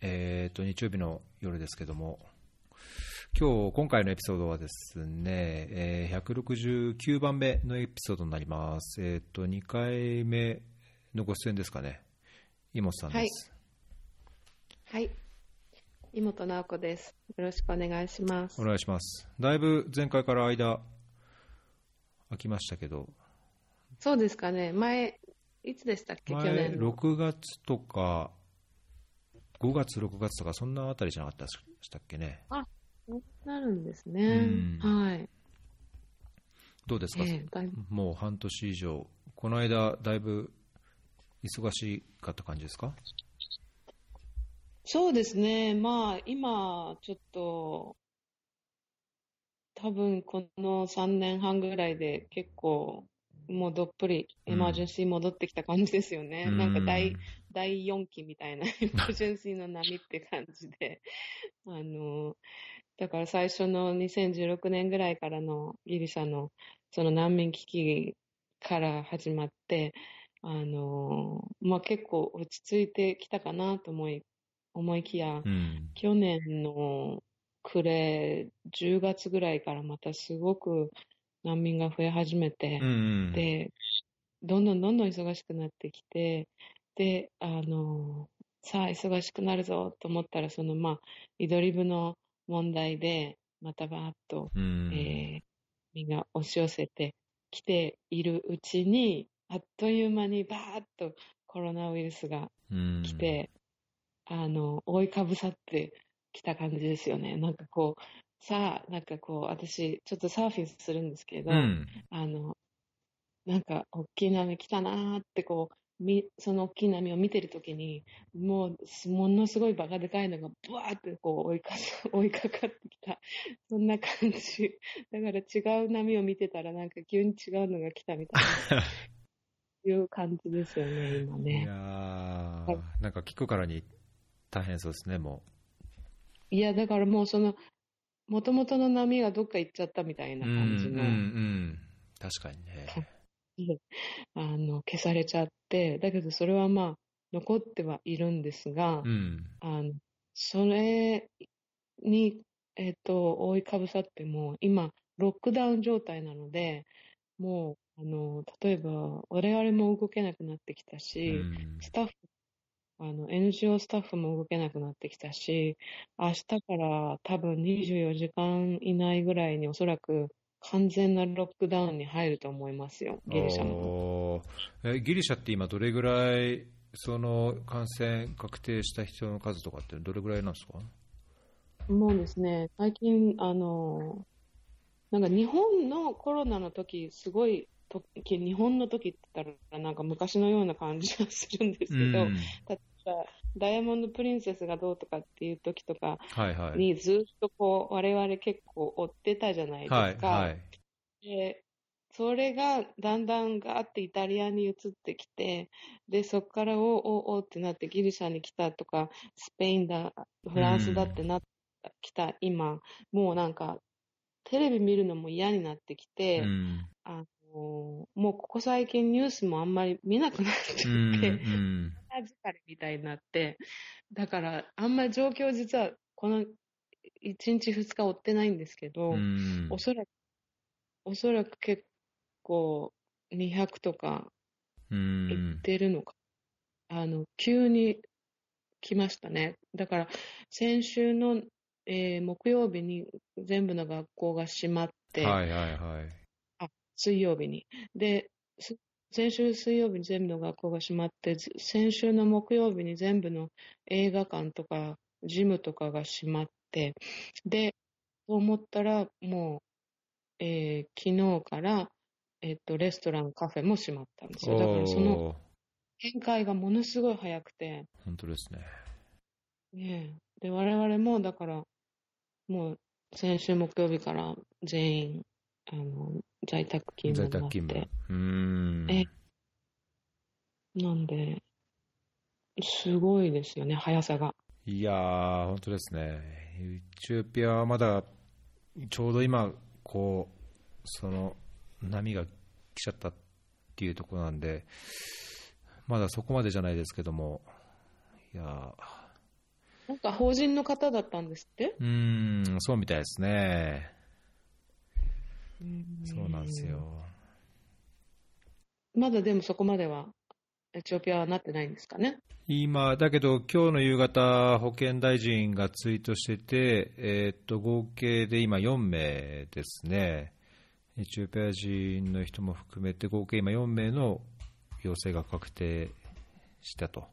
えー、と日曜日の夜ですけども、今日今回のエピソードはですね、えー、169番目のエピソードになります。えー、と2回目のご出演ですかね、井本さんです。はい、はい、井本直子です。よろしくお願いします。お願いします。だいぶ前回から間空きましたけど。そうですかね。前いつでしたっけ、去年6月とか、5月、6月とか、そんなあたりじゃなかったでしたっけね？あそうなるんですね。はい。どうですか、えー、もう半年以上、この間、だいぶ忙しかった感じですか？そうですね、まあ、今、ちょっと、多分この3年半ぐらいで結構もうどっぷりエマージェンシー戻ってきた感じですよね。うん、なんか第、第4期みたいなエマージェンシーの波って感じで。あの、だから最初の2016年ぐらいからのギリシャのその難民危機から始まって、あの、まあ、結構落ち着いてきたかなと思い、思いきや、うん、去年の暮れ10月ぐらいからまたすごく難民が増え始めて、うんうん、で、どんどんどんどん忙しくなってきて、で、あの、さあ忙しくなるぞと思ったら、そのまあ、イドリブの問題で、またバーッと、うん、えー、みんな押し寄せてきているうちに、あっという間にバーッとコロナウイルスが来て、うん、あの、覆いかぶさってきた感じですよね。なんかこう、さあ、なんかこう、私、ちょっとサーフィンするんですけど、うん、あの、なんか、大きい波来たなーってこう、みその大きい波を見てるときに、もう、ものすごいバカでかいのが、ブワーってこう追いか、追いかかってきた。そんな感じ。だから違う波を見てたら、なんか急に違うのが来たみたいな。いう感じですよね、今ね。いやー、なんか聞くからに大変そうですね、もう。いや、だからもうその、もともとの波がどっか行っちゃったみたいな感じの。うんうんうん、確かにね。あの消されちゃって、だけどそれはまあ残ってはいるんですが、うん、あのそれに、えーと、覆いかぶさっても、今、ロックダウン状態なので、もうあの例えば我々も動けなくなってきたし、うん、スタッフあの、NGO スタッフも動けなくなってきたし、明日から多分24時間以内ぐらいにおそらく完全なロックダウンに入ると思いますよ、ギリシャも。えギリシャって今どれぐらい、その感染確定した人の数とかってどれぐらいなんですか？もうですね、最近、あの、なんか日本のコロナの時、すごい時、日本の時って言ったら、なんか昔のような感じがするんですけど、うん、ダイヤモンド・プリンセスがどうとかっていう時とかに、ずっとこう、我々結構追ってたじゃないですか。はいはい、でそれがだんだんガーってイタリアに移ってきて、で、そこからおおおってなってギリシャに来たとか、スペインだ、フランスだってなってきた、今、もうなんか、テレビ見るのも嫌になってきて、うん、あもうここ最近ニュースもあんまり見なくなっちゃって、うん、疲れみたいになって、だからあんまり状況実はこの1日2日追ってないんですけど、うん、おそらく、おそらく結構200とかいってるのか、うん、あの、急に来ましたね。だから先週の、えー、木曜日に全部の学校が閉まって、はいはいはい。水曜日に。で、先週水曜日に全部の学校が閉まって、先週の木曜日に全部の映画館とかジムとかが閉まって、で、と思ったら、もう、えー、昨日から、えっ、と、レストラン、カフェも閉まったんですよ。だからその展開がものすごい早くて。本当ですね。ねで、我々も、だから、もう、先週木曜日から全員、あの、在宅勤務在宅勤務。うん。え、なんで、すごいですよね、速さが。いやー、本当ですね。エチオピアはまだ、ちょうど今、こう、その波が来ちゃったっていうところなんで、まだそこまでじゃないですけども、いやなんか法人の方だったんですって？うーん、そうみたいですね。そうなんですよ。まだでもそこまでは、エチオピアはなってないんですかね？今、だけど、今日の夕方、保健大臣がツイートしてて、えーっと合計で今、4名ですね、エチオピア人の人も含めて、合計今、4名の陽性が確定したと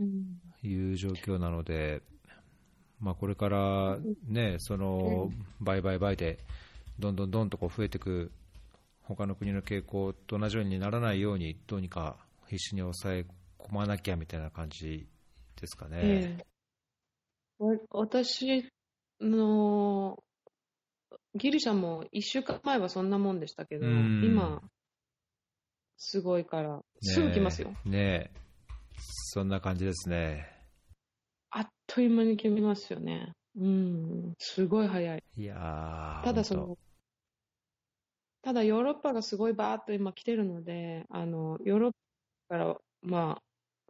うん。いう状況なので、まあ、これからね、その倍々倍で、どんどんどんとこう増えていく、他の国の傾向と同じようにならないように、どうにか必死に抑え込まなきゃみたいな感じですかね。ええわ私の、ギリシャも1週間前はそんなもんでしたけど、うん今、すごいから、すぐ来ますよ。ねえ。そんな感じですね。あっという間に来ますよね。うん、すごい早い。いやただその、ただヨーロッパがすごいバーっと今来てるので、あの、ヨーロッパから、まあ、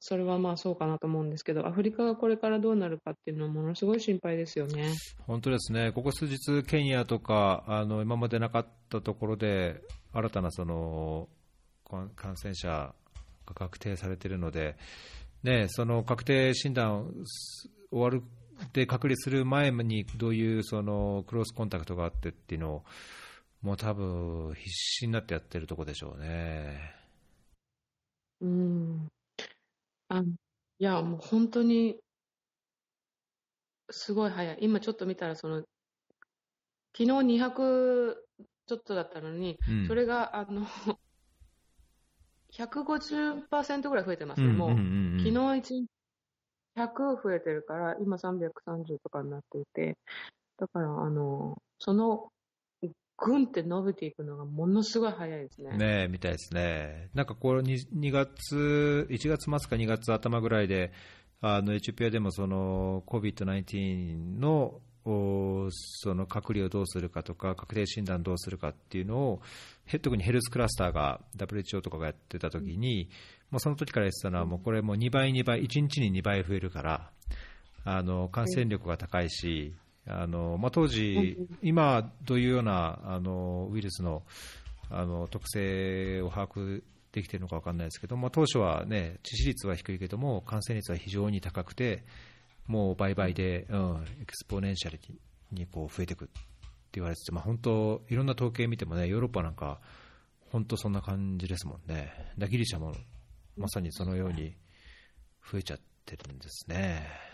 それはまあそうかなと思うんですけど、アフリカがこれからどうなるかっていうのはものすごい心配ですよね。本当ですね、ここ数日、ケニアとか、あの今までなかったところで、新たなその感染者が確定されているので、ね、その確定診断終わるで隔離する前にどういうそのクロスコンタクトがあってっていうのを、もう多分必死になってやってるとこでしょうね。うん。あ、いや、もう本当に、すごい早い。今ちょっと見たら、その、昨日200ちょっとだったのに、うんそれが、あの、150%ぐらい増えてますね、もう。昨日1日100増えてるから、今330とかになっていて、だから、あの、その、ぐんって伸びていくのがものすごい早いですね。ねえ、みたいですね。なんかこれ 2, 2月、1月末か2月頭ぐらいで、あのエチオピアでもその COVID-19 のおその隔離をどうするかとか、確定診断どうするかっていうのを、へ特に health cluster が WHO とかがやってた時に、もうその時から言ってたのは、もうこれもう2倍、2倍、1日に2倍増えるから、あの感染力が高いし、あのまあ、当時、今どういうようなあのウイルスのあの特性を把握できているのか分からないですけども、当初は、ね、致死率は低いけども、感染率は非常に高くて、もう倍々で、うん、 exponential ににこう増えていくって言われてて、まあ、本当、いろんな統計見てもね、ヨーロッパなんか、本当そんな感じですもんね、だギリシャもまさにそのように増えちゃってるんですね。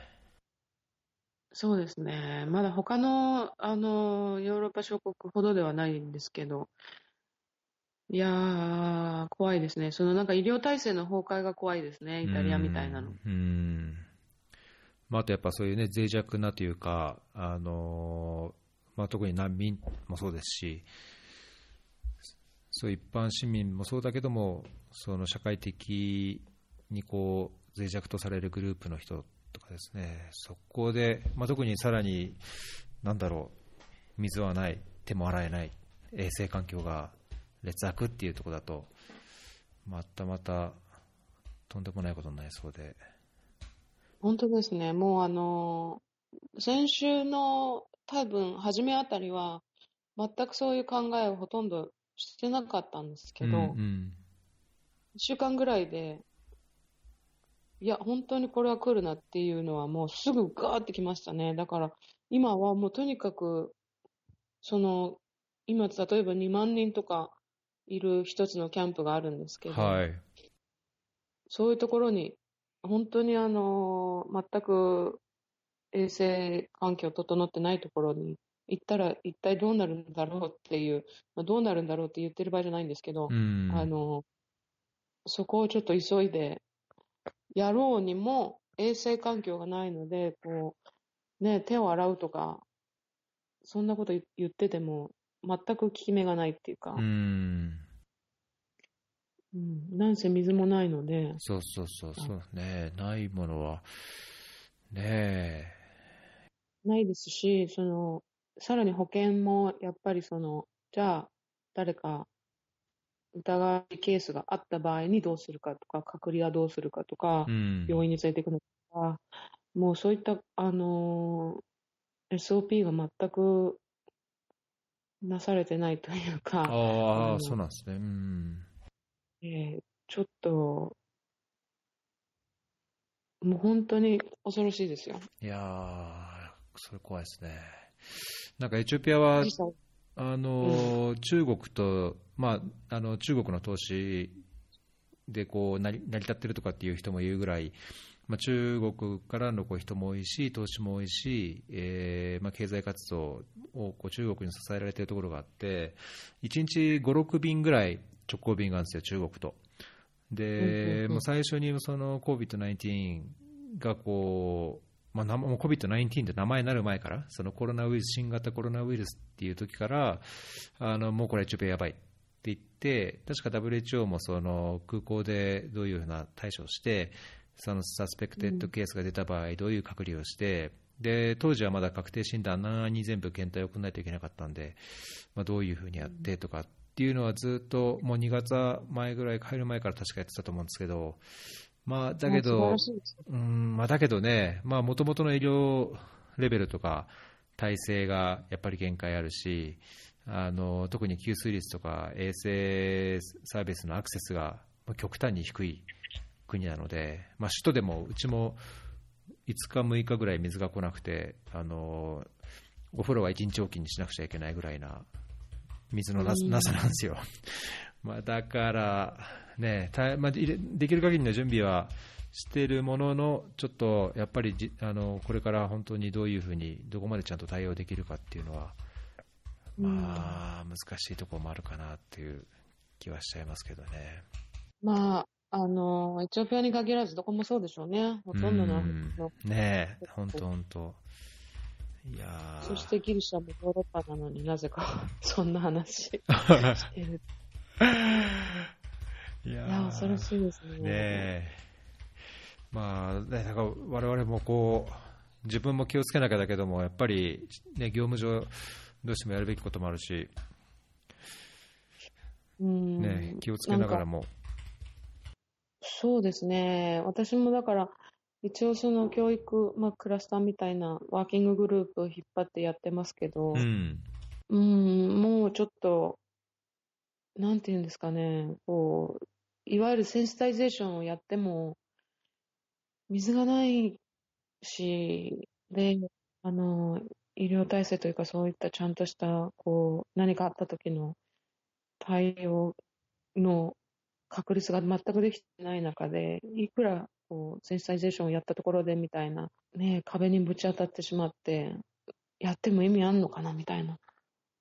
そうですね。まだ他の、あの、ヨーロッパ諸国ほどではないんですけど、いやー、怖いですね。そのなんか医療体制の崩壊が怖いですね。イタリアみたいなの。うんまあ、あとやっぱそういうね、脆弱なというか、あのまあ、特に難民もそうですし、そう一般市民もそうだけども、その社会的にこう脆弱とされるグループの人ですね、そこで、まあ、特にさらに、なんだろう、水はない、手も洗えない、衛生環境が劣悪っていうところだと、またまたとんでもないことになりそうで。本当ですね。もうあの、先週の多分初めあたりは、全くそういう考えをほとんどしてなかったんですけど、うんうん1週間ぐらいで、いや、本当にこれは来るなっていうのはもうすぐガーってきましたね。だから今はもうとにかく、その、今例えば2万人とかいる一つのキャンプがあるんですけど、はい。そういうところに、本当にあの、全く衛生環境整ってないところに行ったら一体どうなるんだろうっていう、まあ、どうなるんだろうって言ってる場合じゃないんですけど、うん。あの、そこをちょっと急いでやろうにも衛生環境がないので、こう、ね、手を洗うとか、そんなこと言ってても全く効き目がないっていうか、うん。うん、なんせ水もないので、そうそうそうそう。ね。ないものは、ねないですし、その、さらに保険もやっぱりその、じゃあ、誰か疑いケースがあった場合にどうするかとか、隔離はどうするかとかえ。う、ん。病院に連れて行くのか、もうそういった、あのー SOP が全くなされてないというか、ああ、そうなんですね。うん。えーちょっと、もう本当に恐ろしいですよ。いやー、それ怖いですね。なんかエチオピアはあの中国と、まあ、あの中国の投資でこう成り成り立ってるとかっていう人もいるぐらい、まあ、中国からのこう人も多いし、投資も多いし、えーまあ、経済活動をこう中国に支えられているところがあって、1日5、6便ぐらい直行便があるんですよ、中国と。うんうんで、うんもう最初にその COVID-19 がこう、まあ、なもう COVID-19 って名前になる前から、そのコロナウイルス、新型コロナウイルスっていう時から、あのもうこれ、エチオピアやばいって言って、確か WHO もその空港でどういうふうな対処をして、そのサスペクテッドケースが出た場合、どういう隔離をして、で当時はまだ確定診断7に全部検体を送らないといけなかったんで、まあ、どういうふうにやってとかっていうのはずっともう2月前ぐらい、帰る前から確かやってたと思うんですけど、まあ、だけどうんまあ、だけどね、もともとの医療レベルとか体制がやっぱり限界あるし、あの特に給水率とか衛生サービスのアクセスがまあ極端に低い国なので、まあ、首都でもうちも5日、6日ぐらい水が来なくて、あのお風呂は1日おきにしなくちゃいけないぐらいな水のなさなんですよ。まあ、だから、ねたまあ、でできる限りの準備はしているものの、ちょっとやっぱりじあのこれから本当にどういうふうに、どこまでちゃんと対応できるかっていうのは、まあ、難しいところもあるかなっていう気はしちゃいますけどね。まあ、あの、エチオピアに限らずどこもそうでしょうね。ほとんどのねえ、本当、本当。いやーそしてギリシャもヨーロッパなのになぜかそんな話 してる。いや恐ろしいですね。ねえ、まあ、ね、なんか我々もこう、自分も気をつけなきゃだけども、やっぱり、ね、業務上、どうしてもやるべきこともあるし、うん。ね、気をつけながらも、そうですね。私もだから、一応その教育、まあ、クラスターみたいなワーキンググループを引っ張ってやってますけど、うん、うん、もうちょっと、なんていうんですかね、こう、いわゆる sensitization をやっても、水がないし、で、あの、医療体制というかそういったちゃんとした、こう、何かあった時の対応の確立が全くできてない中で、いくら、こう、 sensitization をやったところでみたいな、ね、壁にぶち当たってしまって、やっても意味あんのかなみたいな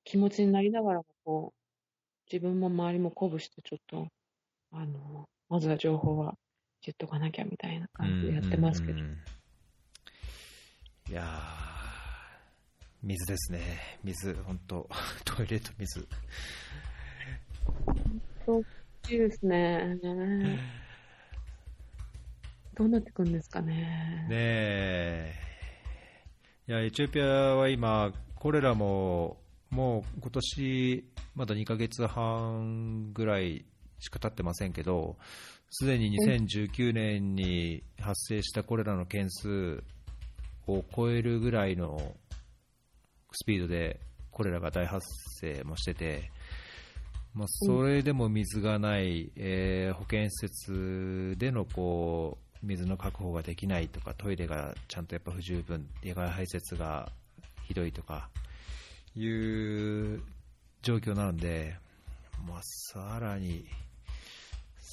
気持ちになりながらも、こう、自分も周りも鼓舞して、ちょっと、あの、まずは情報は言っとかなきゃみたいな感じでやってますけど。うんうんうんいやー水ですね、水、本当、トイレと水。そういいですね。どうなってくんですかね。ねえ。いや、エチオピアは今、コレラも、もう今年、まだ2ヶ月半ぐらいしか経ってませんけど、すでに2019年に発生したコレラの件数を超えるぐらいのスピードでコレラが大発生もしてて、まあ、それでも水がない、えー保健施設でのこう水の確保ができないとか、トイレがちゃんとやっぱ不十分、野外排泄がひどいとかいう状況なので、まあ、さらに、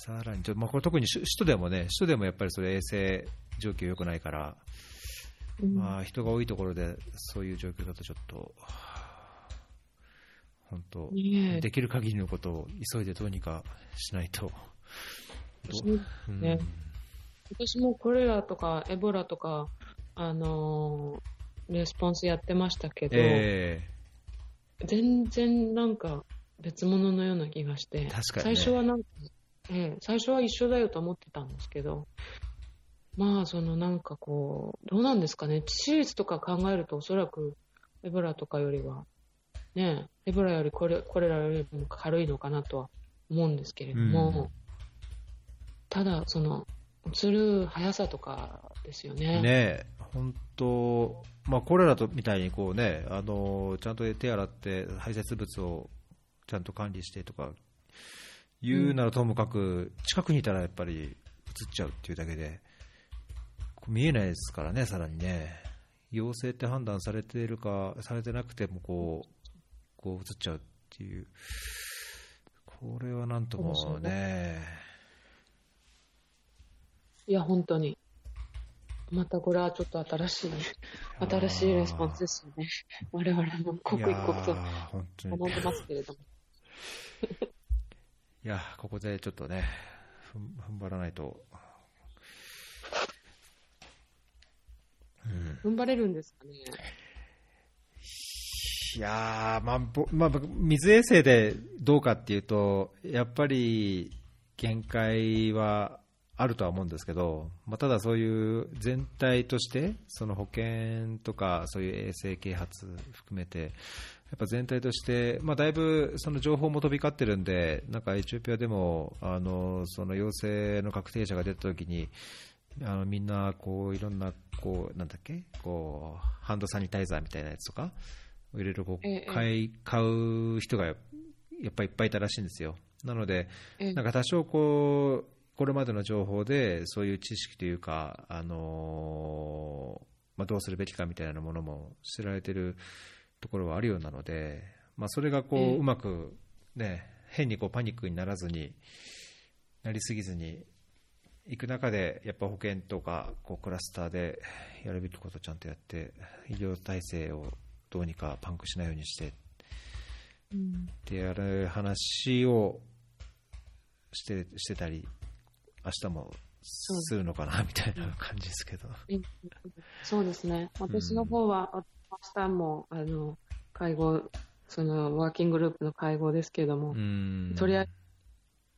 さらにちょ、まあ、これ特に首首都でもね、首都でもやっぱりそれ衛生状況良くないから、うん。まあ、人が多いところでそういう状況だとちょっと、本当、できる限りのことを急いでどうにかしないと。どそうう？ん。ね私もコレラとかエボラとか、あのーレスポンスやってましたけど、え全然なんか別物のような気がして、ね。最初はなんか、ええ最初は一緒だよと思ってたんですけど、まあ、そのなんかこう、どうなんですかね、致死率とか考えると、おそらくエボラとかよりは、ね、エボラよりこれこれらよりも軽いのかなとは思うんですけれども、うんただ、その、移る速さとかですよね。ね本当、まあ、これらとみたいにこう、ね、あのちゃんと手洗って排泄物をちゃんと管理してとか言うならともかく、近くにいたらやっぱり映っちゃうっていうだけで、見えないですからね、さらにね、陽性って判断されているか、されてなくてもこうこう映っちゃうっていう、これはなんともね。いや、本当に。またこれはちょっと新しい、新しいレスポンスですよね。我々も刻一刻と学んでますけれども。いや、ここでちょっとね、踏ん張らないと。うん、踏ん張れるんですかね。いやまあ、まあ、水衛星でどうかっていうと、やっぱり限界はあるとは思うんですけど、まあ、ただそういう全体として、その保険とか、そういう衛星啓発含めて、やっぱ全体として、まあ、だいぶその情報も飛び交ってるんで、なんかエチオピアでもあのその陽性の確定者が出たときに、あのみんなこういろんなこうなんだっけこうハンドサニタイザーみたいなやつとかいろいろこう買い買う人がやっぱりいっぱいいたらしいんですよ。なので、なんか多少こうこれまでの情報でそういう知識というか、あのまあ、どうするべきかみたいなものも知られているところはあるようなので、まあ、それがこううまく、ね、変にこうパニックにならずになりすぎずにいく中でやっぱ保険とかこうクラスターでやるべきことをちゃんとやって医療体制をどうにかパンクしないようにしてってやる話をしてしてたり明日もするのかなみたいな感じですけど。そうですね。私の方は、うん、明日も、あの、会合、その、ワーキンググループの会合ですけども、とりあえず、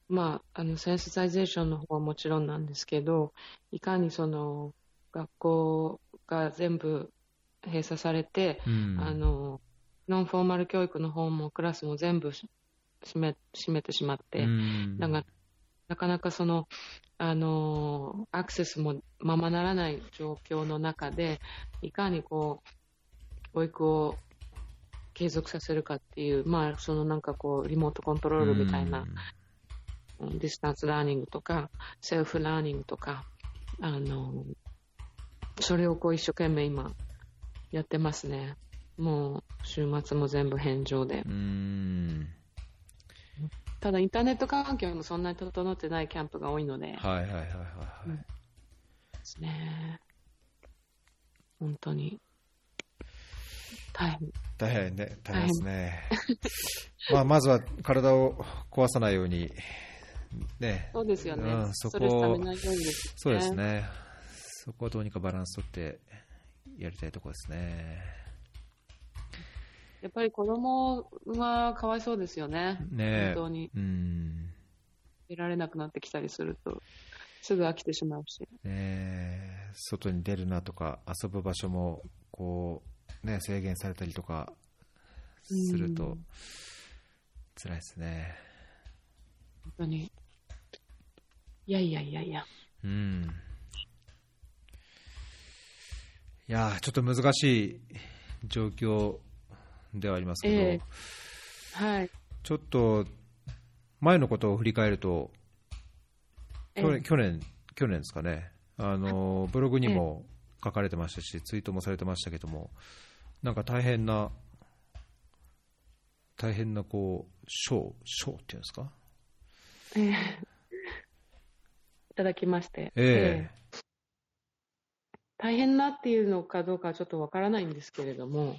まあ、あの、 sensitization の方はもちろんなんですけど、いかにその、学校が全部閉鎖されて、あの、 non-formal 教育の方もクラスも全部閉め閉めてしまって、だからなかなかその、あの、アクセスもままならない状況の中で、いかにこう、教育を継続させるかっていう、まあ、そのなんかこう、リモートコントロールみたいな、 distance learning とか、 self-learning とか、あの、それをこう一生懸命今、やってますね。もう、週末も全部返上で。ただインターネット環境もそんなに整ってないキャンプが多いので。はいはいはいはい、はいうん、ですね。本当に。大変。大変ね、大変ですね。まあ、まずは体を壊さないように、ね。そうですよね。うん、そこを、ね、そうですね。そこはどうにかバランスとってやりたいところですね。やっぱり子供はかわいそうですよね。ね本当に。うん。出られなくなってきたりすると、すぐ飽きてしまうし。ね外に出るなとか、遊ぶ場所も、こう、ね、制限されたりとかすると、辛いですね。本当に。いやいやいやいや。うん。いやちょっと難しい状況ではありますけど、えー、はい、ちょっと前のことを振り返ると、去年、えー、去年去年ですかねあの、ブログにも書かれてましたし、ツイートもされてましたけども、なんか大変な、大変なこう、賞、賞っていうんですか、えー、いただきまして。えー、大変なっていうのかどうかはちょっとわからないんですけれども、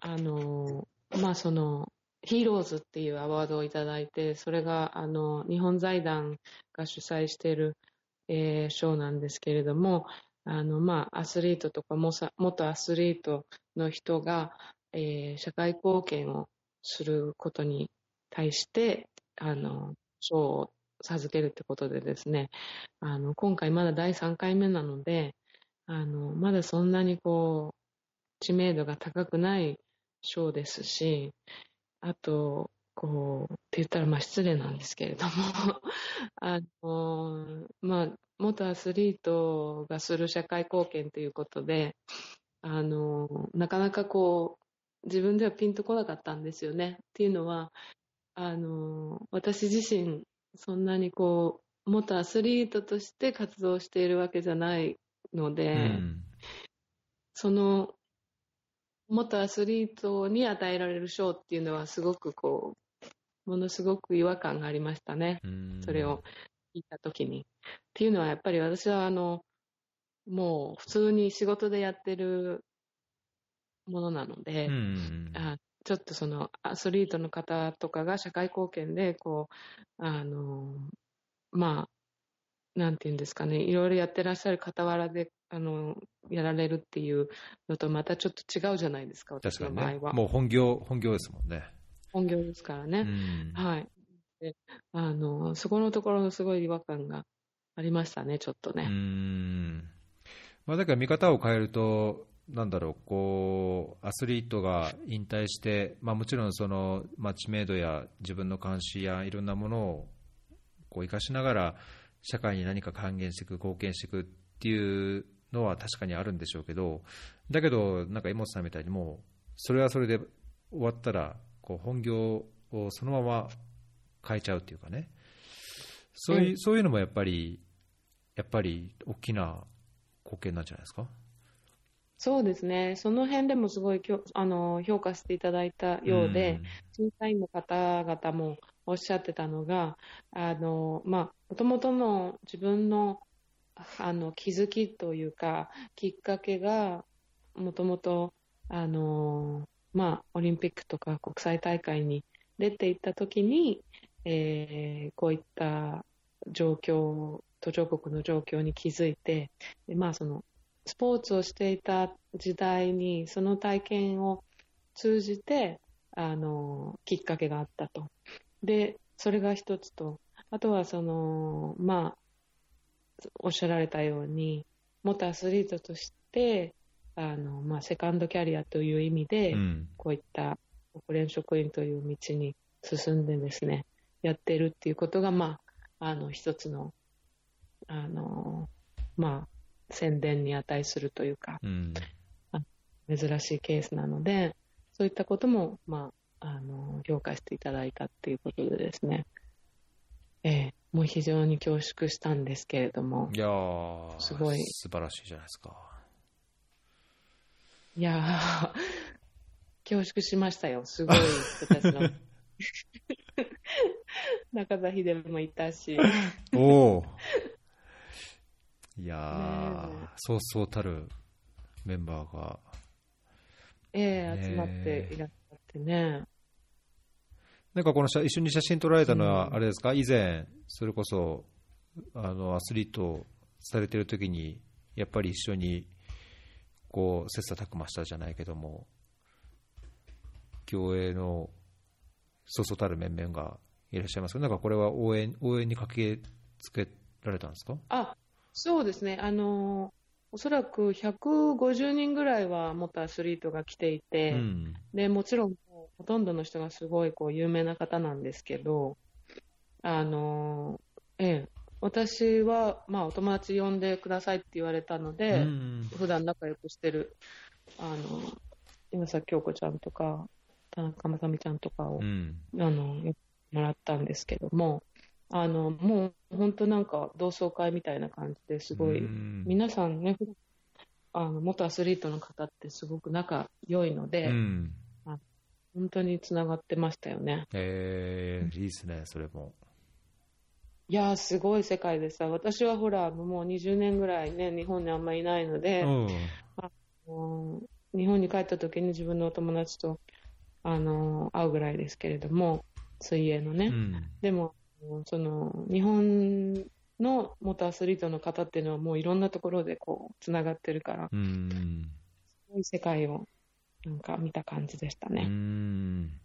あの、まあ、その、ヒーローズっていうアワードをいただいて、それが、あの、日本財団が主催している、えー、賞なんですけれども、あの、まあ、アスリートとか、元アスリートの人が、えー、社会貢献をすることに対して、あの、賞を授けるってことでですね、あの、今回まだ第3回目なので、あの、まだそんなにこう、知名度が高くない賞ですし、あと、こう、って言ったらまあ失礼なんですけれども あの、まあ、元アスリートがする社会貢献ということで、あの、なかなかこう、自分ではピンとこなかったんですよね。っていうのは、あの、私自身、そんなにこう、元アスリートとして活動しているわけじゃないので、うんその、元アスリートに与えられる賞っていうのはすごくこう、ものすごく違和感がありましたね。うんそれを聞いたときに。っていうのはやっぱり私はあの、もう普通に仕事でやってるものなので、うんあちょっとそのアスリートの方とかが社会貢献で、こう、あの、まあ、なんていうんですかね、いろいろやってらっしゃる傍らで、あの、やられるっていうのとまたちょっと違うじゃないですか、私の場合は。もう本業本業ですもんね。本業ですからうね。んはい。で、あの、そこのところのすごい違和感がありましたね、ちょっとうね。んまあ、だから見方を変えると、なんだろう、こう、アスリートが引退して、まあ、もちろんその、まあ、知名度や自分の監視やいろんなものをこう生かしながら、社会に何か還元していく、貢献していくっていうのは確かにあるんでしょうけど、だけど、なんか妹さんみたいにもう、それはそれで終わったら、こう本業をそのまま変えちゃうっていうかね、そういう,、うんそういうのもやっぱり、やっぱり大きな貢献なんじゃないですか？そうですね。その辺でもすごいきょあの評価していただいたようで、審査員の方々もおっしゃってたのが、あの、まあ、もともとの自分の、あの、気づきというか、きっかけが、もともと、あの、まあ、オリンピックとか国際大会に出ていったときに、えーこういった状況、途上国の状況に気づいて、まあ、その、スポーツをしていた時代に、その体験を通じて、あの、きっかけがあったと。で、それが一つと、あとはその、まあ、おっしゃられたように、元アスリートとして、あの、まあ、セカンドキャリアという意味で、うん。こういった国連職員という道に進んでですね、やってるっていうことが、まあ、あの、一つの、あの、まあ、宣伝に値するというか、うん。珍しいケースなので、そういったことも、まあ、あの、評価していただいたっていうことでですね、ええもう非常に恐縮したんですけれども、いやーすごい。素晴らしいじゃないですか。いやー、恐縮しましたよ。すごい人たちの。中田秀もいたし、おお。いやー、そうそうたるメンバーが。ええ集まっていらっしゃってね。なんかこの写一緒に写真撮られたのは、うんあれですか、以前、それこそあのアスリートをされてる時に、やっぱり一緒にこう切磋琢磨したじゃないけども、競泳のそうそうたる面々がいらっしゃいますけど、なんかこれは応援応援に駆けつけられたんですか？あ、そうですね。あの、おそらく150人ぐらいは元アスリートが来ていて、うん。で、もちろん、ほとんどの人がすごいこう有名な方なんですけど、あの、ええ、私は、まあ、お友達呼んでくださいって言われたので、うん普段仲良くしてる、あの、今崎京子ちゃんとか、田中まさみちゃんとかを、うんあの、もらったんですけども、あの、もう本当なんか同窓会みたいな感じですごい、うん皆さんね、あの元アスリートの方ってすごく仲良いので、うん本当につながってましたよね。えー、いいですね、それも。いやー、すごい世界でさ、私はほら、もう20年ぐらいね、日本にあんまりいないので、うん。もう日本に帰った時に自分のお友達と、あの会うぐらいですけれども、水泳のね。うん。でも、その、日本の元アスリートの方っていうのはもういろんなところでこう、つながってるから、うん。すごい世界をなんか見た感じでしたうね。ん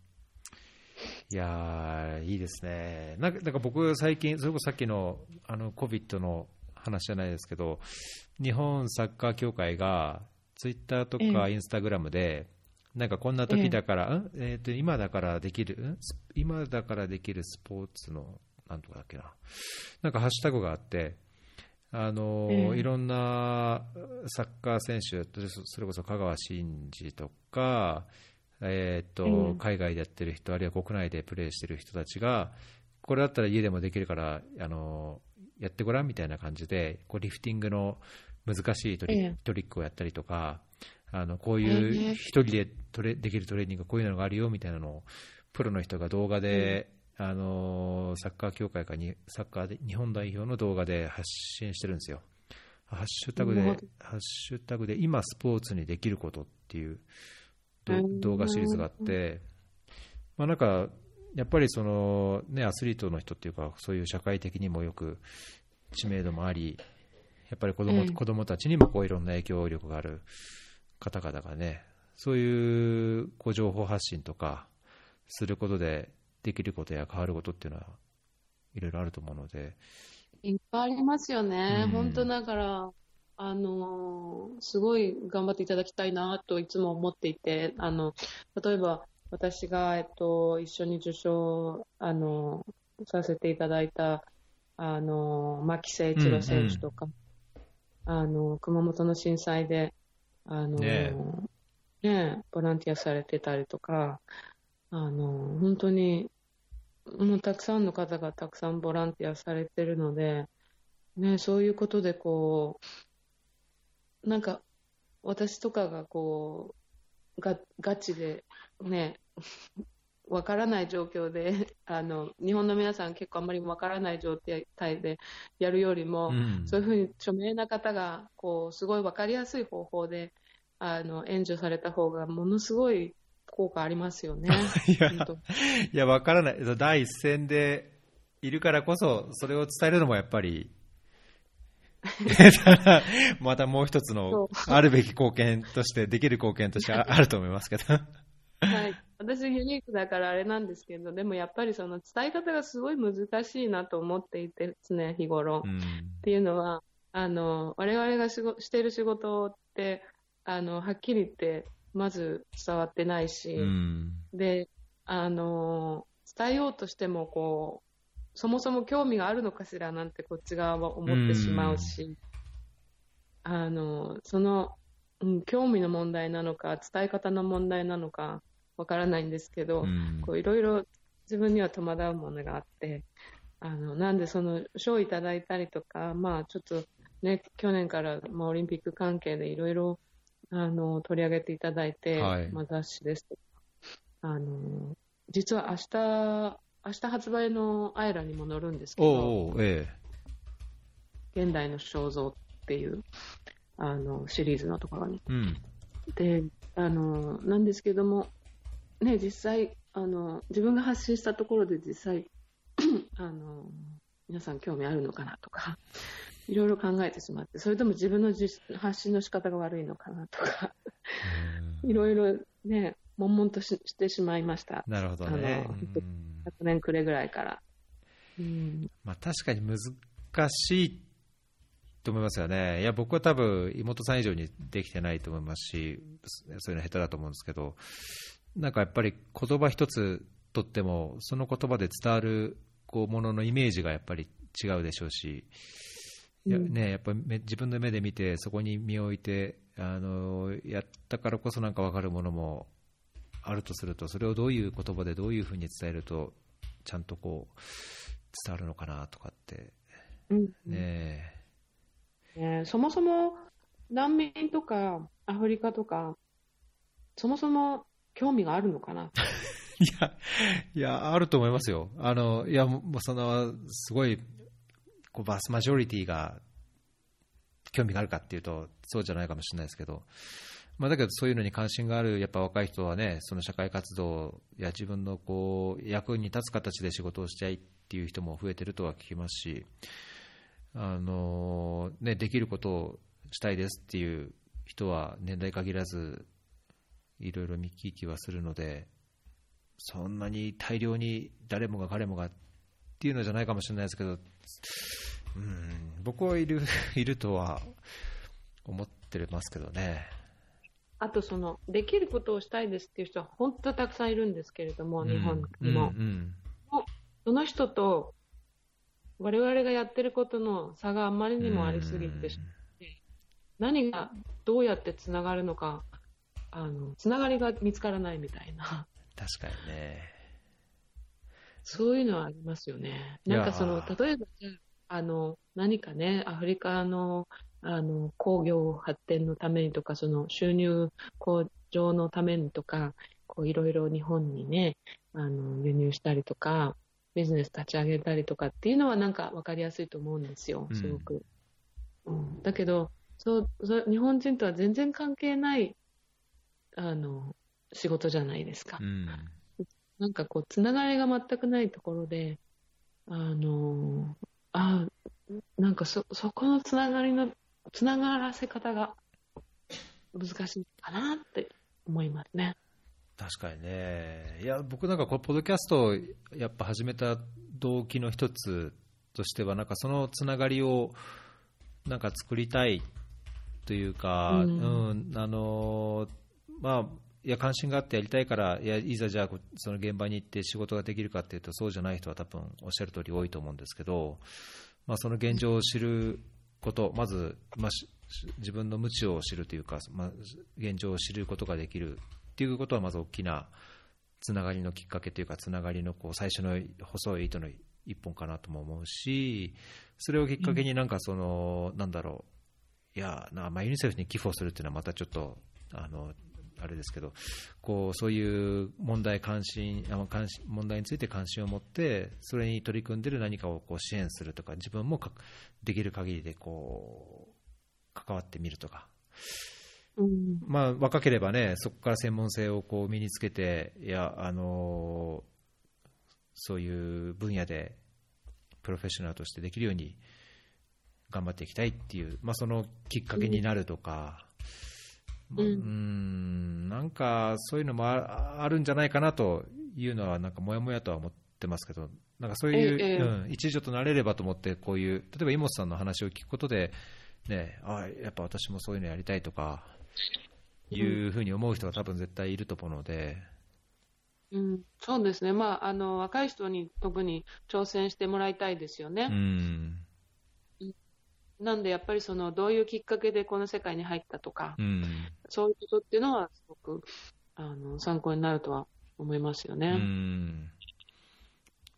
いやー、いいですね。なんかなんか僕、最近、それこそさっきのあの COVID の話じゃないですけど、日本サッカー協会が、ツイッターとかえインスタグラムで、なんかこんな時だから、ん？えーと今だからできる、今だからできるスポーツの、なんとかだっけな、なんかハッシュタグがあって、あのええ。いろんなサッカー選手、それこそ香川真司とか、えー海外でやってる人、あるいは国内でプレーしてる人たちが、これだったら家でもできるから、あのやってごらんみたいな感じで、こうリフティングの難しいトリ,、ックをやったりとか、あのこうえいうえ一人でトレできるトレーニング、こういうのがあるよみたいなのを、プロの人が動画で、あのサッカー協会かに、サッカーで日本代表の動画で発信してるんですよ。ハッシュタグで、ハッシュタグで今スポーツにできることっていう動画シリーズがあって、まあ、なんかやっぱりその、ね、アスリートの人っていうか、そういう社会的にもよく知名度もあり、やっぱり子供,、うん。子供たちにもこういろんな影響力がある方々がね、そういうこう情報発信とかすることでできることや変わることっていうのはいろいろあると思うので、いっぱいありますよね。うん。本当だから、あのーすごい頑張っていただきたいなといつも思っていて、あの、例えば私が、えっと、一緒に受賞、あの、させていただいた、あの、牧瀬一郎選手とか、あの、熊本の震災で、あの、ねねボランティアされてたりとか、あの、本当に、もうたくさんの方がたくさんボランティアされてるので、ね、そういうことでこう、なんか私とかがこう、がガチでね、わからない状況で、あの、日本の皆さん結構あんまりわからない状態でやるよりも、うん。そういうふうに著名な方が、こう、すごいわかりやすい方法で、あの、援助された方がものすごい効果ありますよね。いやわからない、第一線でいるからこそ、それを伝えるのもやっぱり、またもう一つのそあるべき貢献として、できる貢献としてあ あると思いますけど。はい。私ユニークだからあれなんですけど、でもやっぱりその伝え方がすごい難しいなと思っていて、常日頃。っうんていうのは、あの、我々がしごしている仕事って、あの、はっきり言って、まず伝わってないし、うんで、あの、伝えようとしても、こう、そもそも興味があるのかしらなんてこっち側は思ってしまうし、あの、その、うん、興味の問題なのか、伝え方の問題なのか、わからないんですけど、いろいろ自分には戸惑うものがあって、あの、なんでその賞をいただいたりとか、まあちょっとね、去年から、まあ、オリンピック関係でいろいろ、あの、取り上げていただいて、はい。まあ雑誌ですとか、あの、実は明日、明日発売のアイラにも載るんですけど、おうおう、え現代の肖像っていう、あの、シリーズのところに。えうんで、あの、なんですけども、ね、実際、あの、自分が発信したところで実際、あの、皆さん興味あるのかなとか、いろいろ考えてしまって、それとも自分の実発信の仕方が悪いのかなとか、いろいろね、悶々とししてしまいました。なるほどね。昨年暮れぐらいから。うん、まあ、確かに難しいと思いますよね。いや、僕は多分妹さん以上にできてないと思いますし、そういうの下手だと思うんですけど、なんかやっぱり言葉一つとっても、その言葉で伝わるこうもののイメージがやっぱり違うでしょうし、いやうんね、やっぱ自分の目で見て、そこに身を置いて、あのやったからこそなんか分かるものもあるとすると、それをどういう言葉でどういうふうに伝えると、ちゃんとこう伝わるのかなとかって、うん。ねねそもそも難民とかアフリカとか、そもそも興味があるのかな？いや、いや、あると思いますよ。あの、いや、もうその、すごい、こう、バスマジョリティが興味があるかっていうと、そうじゃないかもしれないですけど、まあ、だけどそういうのに関心がある、やっぱ若い人はね、その社会活動や自分のこう、役に立つ形で仕事をしたいっていう人も増えてるとは聞きますし、あの、ね、できることをしたいですっていう人は年代限らず、いろいろ見聞きはするので、そんなに大量に誰もが彼もがっていうのじゃないかもしれないですけど、うん、僕はいる いるとは思ってますけどね。あとその、できることをしたいですっていう人は本当たくさんいるんですけれども、日本にも。うんうんその人と我々がやってることの差があまりにもありすぎて、何がどうやってつながるのか、あのつながりが見つからないみたいな。確かにね。そういうのはありますよね。なんかその、例えば、あの、何かね、アフリカの、あの、工業発展のためにとか、その収入向上のためにとか、こういろいろ日本にね、あの、輸入したりとか、ビジネス立ち上げたりとかっていうのはなんか分かりやすいと思うんですよ、すごく。うん、うん、だけどそうそ日本人とは全然関係ないあの仕事じゃないですか。うん、なんかこう、つながりが全くないところで、あの、あなんかそ、そこのつながりの、つながらせ方が難しいかなって思いますね。確かにね。いや、僕なんかこのポッドキャストをやっぱ始めた動機の一つとしては、なんかそのつながりをなんか作りたいというか、うん、うん、あの、まあ、いや関心があってやりたいからいやいざじゃあその現場に行って仕事ができるかっていうとそうじゃない人は多分おっしゃる通り多いと思うんですけど、まあ、その現状を知ることまず、まあ、自分の無知を知るというか、まあ、現状を知ることができるっていうことはまず大きなつながりのきっかけというかつながりのこう最初の細い糸の一本かなとも思うしそれをきっかけになんかその、なんだろういやな、まあ、ユニセフに寄付をするっていうのはまたちょっとあのあれですけどこうそういう問題関心関心問題について関心を持ってそれに取り組んでいる何かをこう支援するとか自分もできる限りでこう関わってみるとか、うん、まあ、若ければねそこから専門性をこう身につけていやあのそういう分野でプロフェッショナルとしてできるように頑張っていきたいっていう、まあ、そのきっかけになるとか、うん、なんかそういうのもあるんじゃないかなというのは、なんかもやもやとは思ってますけど、なんかそういう、ええ、うん、一助となれればと思って、こういう、例えば井本さんの話を聞くことで、ね、あやっぱ私もそういうのやりたいとか、いうふうに思う人が多分絶対いると思うので。うん、そうですね、まあ、あの若い人に特に挑戦してもらいたいですよね。うんなんでやっぱりそのどういうきっかけでこの世界に入ったとか、うん、そういうことっていうのはすごくあの参考になるとは思いますよね。うん。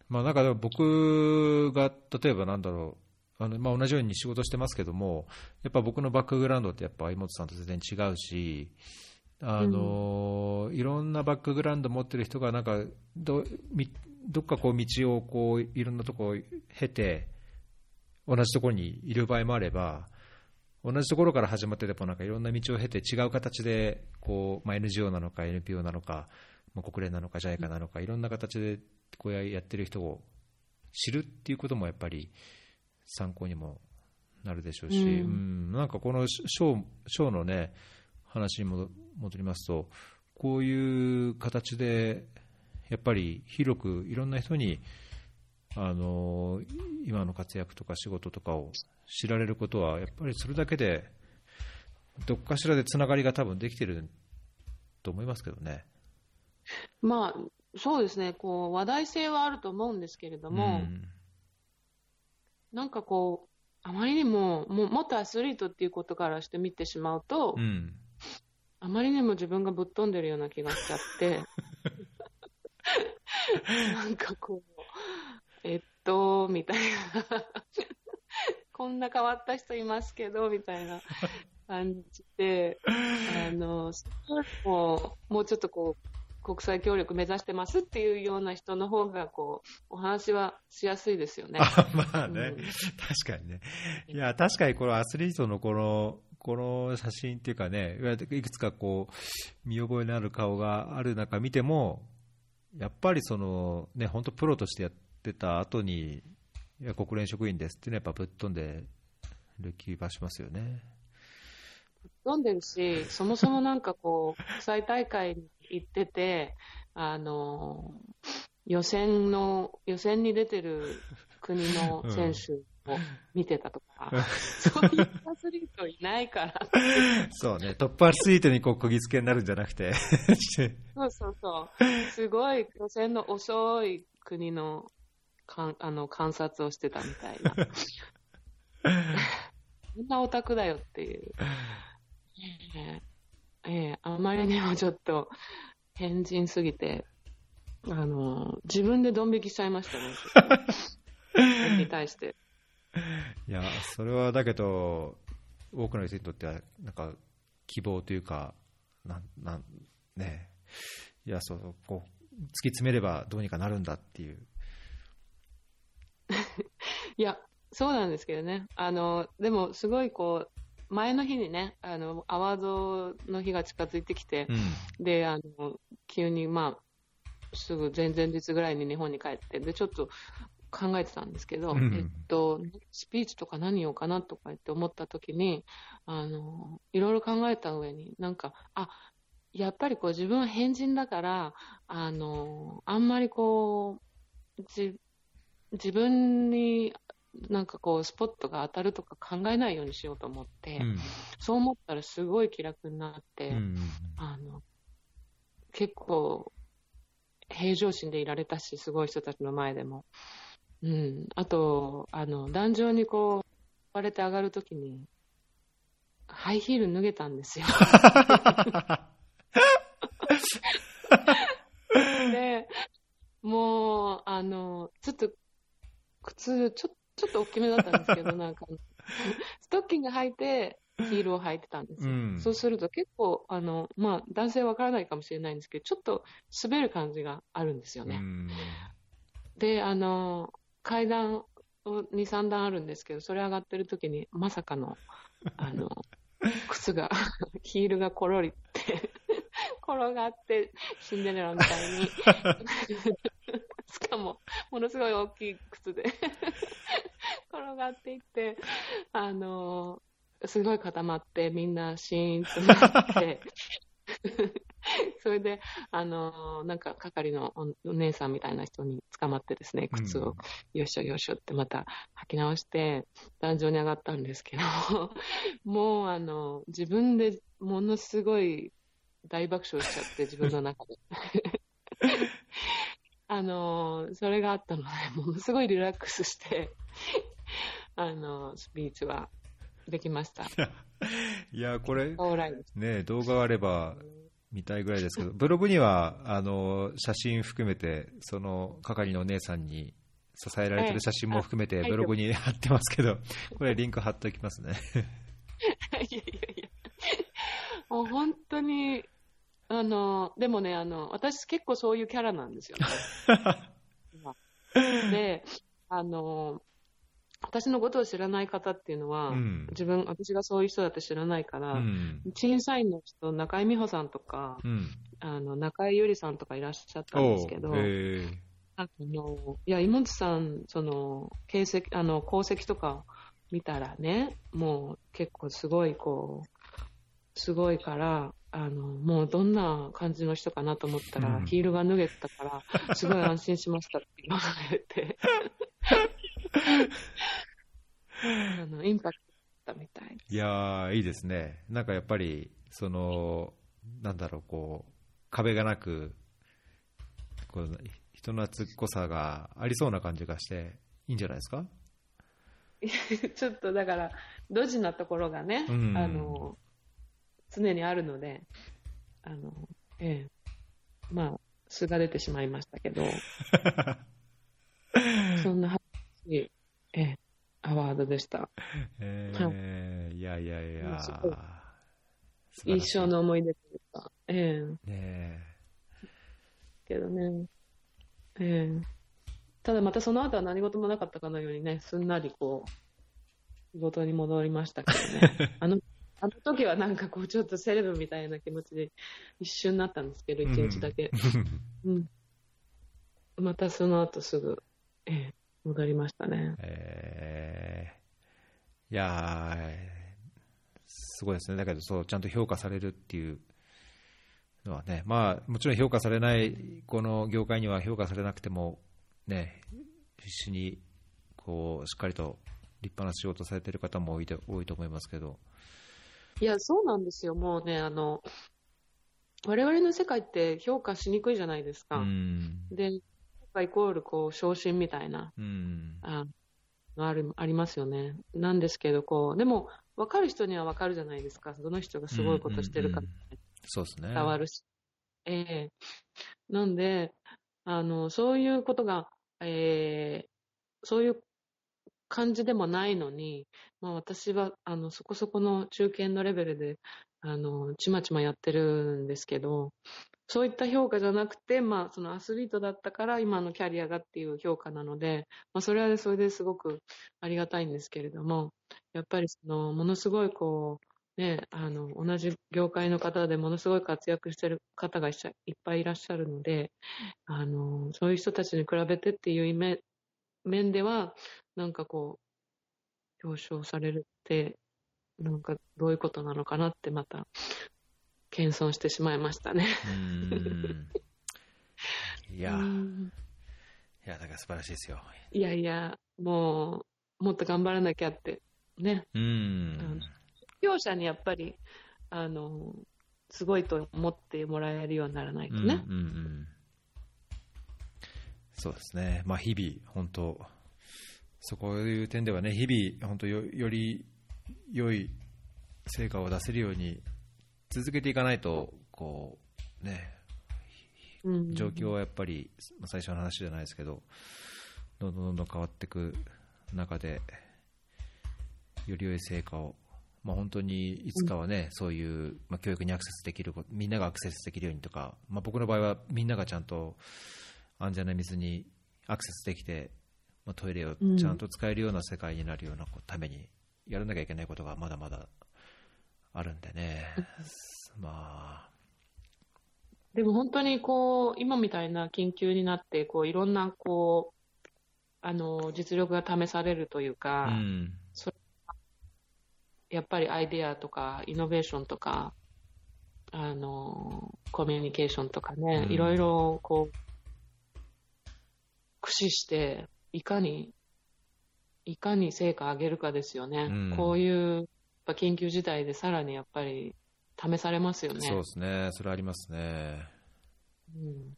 まあ、なんか僕が例えばなんだろうあの、まあ、同じように仕事してますけどもやっぱ僕のバックグラウンドってやっぱ井本さんと全然違うしあの、うん、いろんなバックグラウンド持ってる人がなんかどどっかこう道をこういろんなとこを経て同じところにいる場合もあれば、同じところから始まっててもなんかいろんな道を経て違う形でこう、まあ、NGO なのか NPO なのか、まあ、国連なのか JICA なのかいろんな形でこうやってる人を知るっていうこともやっぱり参考にもなるでしょうし、うん、うん。なんかこのショーショーのね話に戻りますとこういう形でやっぱり広くいろんな人にあの今の活躍とか仕事とかを知られることは、やっぱりそれだけで、どっかしらでつながりが多分できてると思いますけどね。まあ、そうですね、こう話題性はあると思うんですけれども、うん、なんかこう、あまりにもも元アスリートっていうことからして見てしまうと、うん、あまりにも自分がぶっ飛んでるような気がしちゃって、なんかこう、えっと、みたいな こんな変わった人いますけど、みたいな感じで、あの、もう、もうちょっとこう、国際協力目指してますっていうような人の方が、こう、お話はしやすいですよね。まあね、うん、確かにね。いや、確かにこのアスリートのこの、この写真っていうかね、いくつかこう、見覚えのある顔がある中見ても、やっぱりその、ね、本当プロとしてやってた後に、いや、国連職員ですっていうのはやっぱぶっ飛んでる気がしますよね。ぶっ飛んでるし、そもそもなんかこう、国際大会に行ってて、あの、予選の、予選に出てる国の選手を見てたとか、うん、そういうアスリートいないから。そうね、トップアスリートにこう、釘付けになるんじゃなくて。そうそうそう。すごい予選の遅い国のかんあの観察をしてたみたいな。こんなオタクだよっていう。ええええあまりにもちょっと変人すぎて、あの、自分でドン引きしちゃいましたね。僕に対して。いや、それはだけど、多くの人にとっては、なんか、希望というか、なん、なん、ねいや、そう、こう、突き詰めればどうにかなるんだっていう。いや、そうなんですけどね。あの、でも、すごいこう、前の日にね、あの、アワードの日が近づいてきて、うん。で、あの、急に、まあ、すぐ前々日ぐらいに日本に帰って、で、ちょっと考えてたんですけど、うんえっと、スピーチとか何言おうかなとか言って思った時に、あの、いろいろ考えた上に、なんか、あ、やっぱりこう自分は変人だから、あの、あんまりこう、じ自分になんかこうスポットが当たるとか考えないようにしようと思って、うん。そう思ったらすごい気楽になって、うん。あの、結構、平常心でいられたし、すごい人たちの前でも。うん。あと、あの、壇上にこう、割れて上がるときに、ハイヒール脱げたんですよ。で、もう、あの、ちょっと、靴、ちょちょっと大きめだったんですけど、なんか、ストッキング履いて、ヒールを履いてたんですよ。うんそうすると結構、あの、まあ、男性わからないかもしれないんですけど、ちょっと滑る感じがあるんですよね。うん。で、あの、階段を2、3段あるんですけど、それ上がってる時に、まさかの、あの、靴が、ヒールがコロリって、転がって、シンデレラみたいに、しかも、ものすごい大きい靴で、転がっていって、あの、すごい固まって、みんなシーンとなって、それで、あの、なんか係のおお姉さんみたいな人に捕まってですね、靴をよいしょよいしょってまた履き直して、壇上に上がったんですけど、もうあの、自分でものすごい大爆笑しちゃって、自分の中で。あの、それがあったので、ものすごいリラックスして、あの、スピーチはできました。いや、これ。ね、動画があれば見たいぐらいですけど、ブログにはあの写真含めて、その係のお姉さんに支えられてる写真も含めて、ええブログに貼ってますけど、これ、リンク貼っておきますね。いやいやいや。もう本当に、あの、でもね、あの、私結構そういうキャラなんですよね。で、あの、私のことを知らない方っていうのは、うん自分、私がそういう人だって知らないから、うん。審査員の人、中井美穂さんとか、うん。あの、中井ゆりさんとかいらっしゃったんですけど、あの、いや、妹さん、その、形跡、あの、功績とか見たらね、もう結構すごい、こう、すごいから、あの、もうどんな感じの人かなと思ったら、うんヒールが脱げてたから、すごい安心しましたって言われて、あの、インパクトだったみたい。いやー、いいですね。なんかやっぱり、その、なんだろう、こう、壁がなく、こう人懐っこさがありそうな感じがして、いいんじゃないですか？ちょっとだから、ドジなところがね、うんあの、常にあるので、あの、ええ、まあ、素が出てしまいましたけど、そんなはしい、ええ、アワードでした。えーい。やいやいや。い、素晴らし一生の思い出というか、ええ、ねけどね、ええ、ただまたその後は何事もなかったかのようにね、すんなりこう、仕事に戻りましたけどね。あの、あの時はなんかこう、ちょっとセレブみたいな気持ちで一瞬なったんですけど、一日だけ。うん。またその後すぐ、ええ、戻りましたね。えーいやーすごいですね、だけどそう、ちゃんと評価されるっていうのはね、まあ、もちろん評価されない、この業界には評価されなくても、ね、必死にこうしっかりと立派な仕事されてる方も多いと思いますけど、いや、そうなんですよ。もうね、あの、我々の世界って評価しにくいじゃないですうか。ん、で、がイコールこう昇進みたいな、うん。あのあるありますよね。なんですけど、こう、でも、分かる人には分かるじゃないですか。どの人がすごいことしてるかうんうんそうですね。伝わるし。ええなんで、あの、そういうことが、ええそういう感じでもないのに、まあ私は、あの、そこそこの中堅のレベルで、あの、ちまちまやってるんですけど、そういった評価じゃなくて、まあ、そのアスリートだったから今のキャリアがっていう評価なので、まあ、それはそれですごくありがたいんですけれども、やっぱりその、ものすごいこう、ね、あの、同じ業界の方でものすごい活躍してる方がいっぱいいらっしゃるので、あの、そういう人たちに比べてっていう面面では、なんかこう、表彰されるって、なんかどういうことなのかなってまた、謙遜してしまいましたね。うん。いや、い うんや、だから素晴らしいですよ。いやいや、もう、もっと頑張らなきゃって、ね。うん。両者にやっぱり、あの、すごいと思ってもらえるようにならないとね。うんうんうんそうですね、まあ、日々、本当、そこいう点ではね、日々、本当よ、より良い成果を出せるように続けていかないと、こう、ね、うん。状況はやっぱり、まあ最初の話じゃないですけど、どんどんどんどん変わっていく中で、より良い成果を、まあ、本当にいつかはね、そういう、まあ、教育にアクセスできること、みんながアクセスできるようにとか、まあ、僕の場合はみんながちゃんと安全な水にアクセスできて、まあ、トイレをちゃんと使えるような世界になるようなために、やらなきゃいけないことがまだまだあるんでね、まあ、でも本当にこう、今みたいな緊急になって、こう、いろんな、こう、あの、実力が試されるというか、うん、やっぱりアイデアとか、イノベーションとか、あの、コミュニケーションとかね、うん。いろいろ、こう、駆使して、いかに、いかに成果上げるかですよね。うん。こういう、やっぱ緊急事態でさらにやっぱり試されますよね。そうですね、それありますね。うん。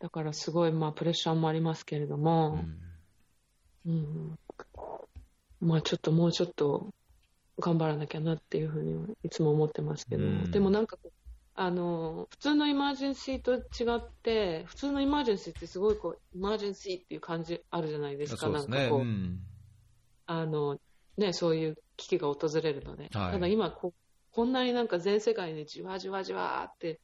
だからすごい、まあ、プレッシャーもありますけれどうも、んうん。まあ、ちょっともうちょっと頑張らなきゃなっていうふうにいつも思ってますけど、うん。でもなんかあの、普通のイマージェンシーと違って、普通のイマージェンシーってすごいこう、イマージェンシーっていう感じあるじゃないですか、そうですね、なんかこう、うん。あの、ね、そういう危機が訪れるので、はい。ただ今こう、こんなになんか全世界でじわじわじわーって、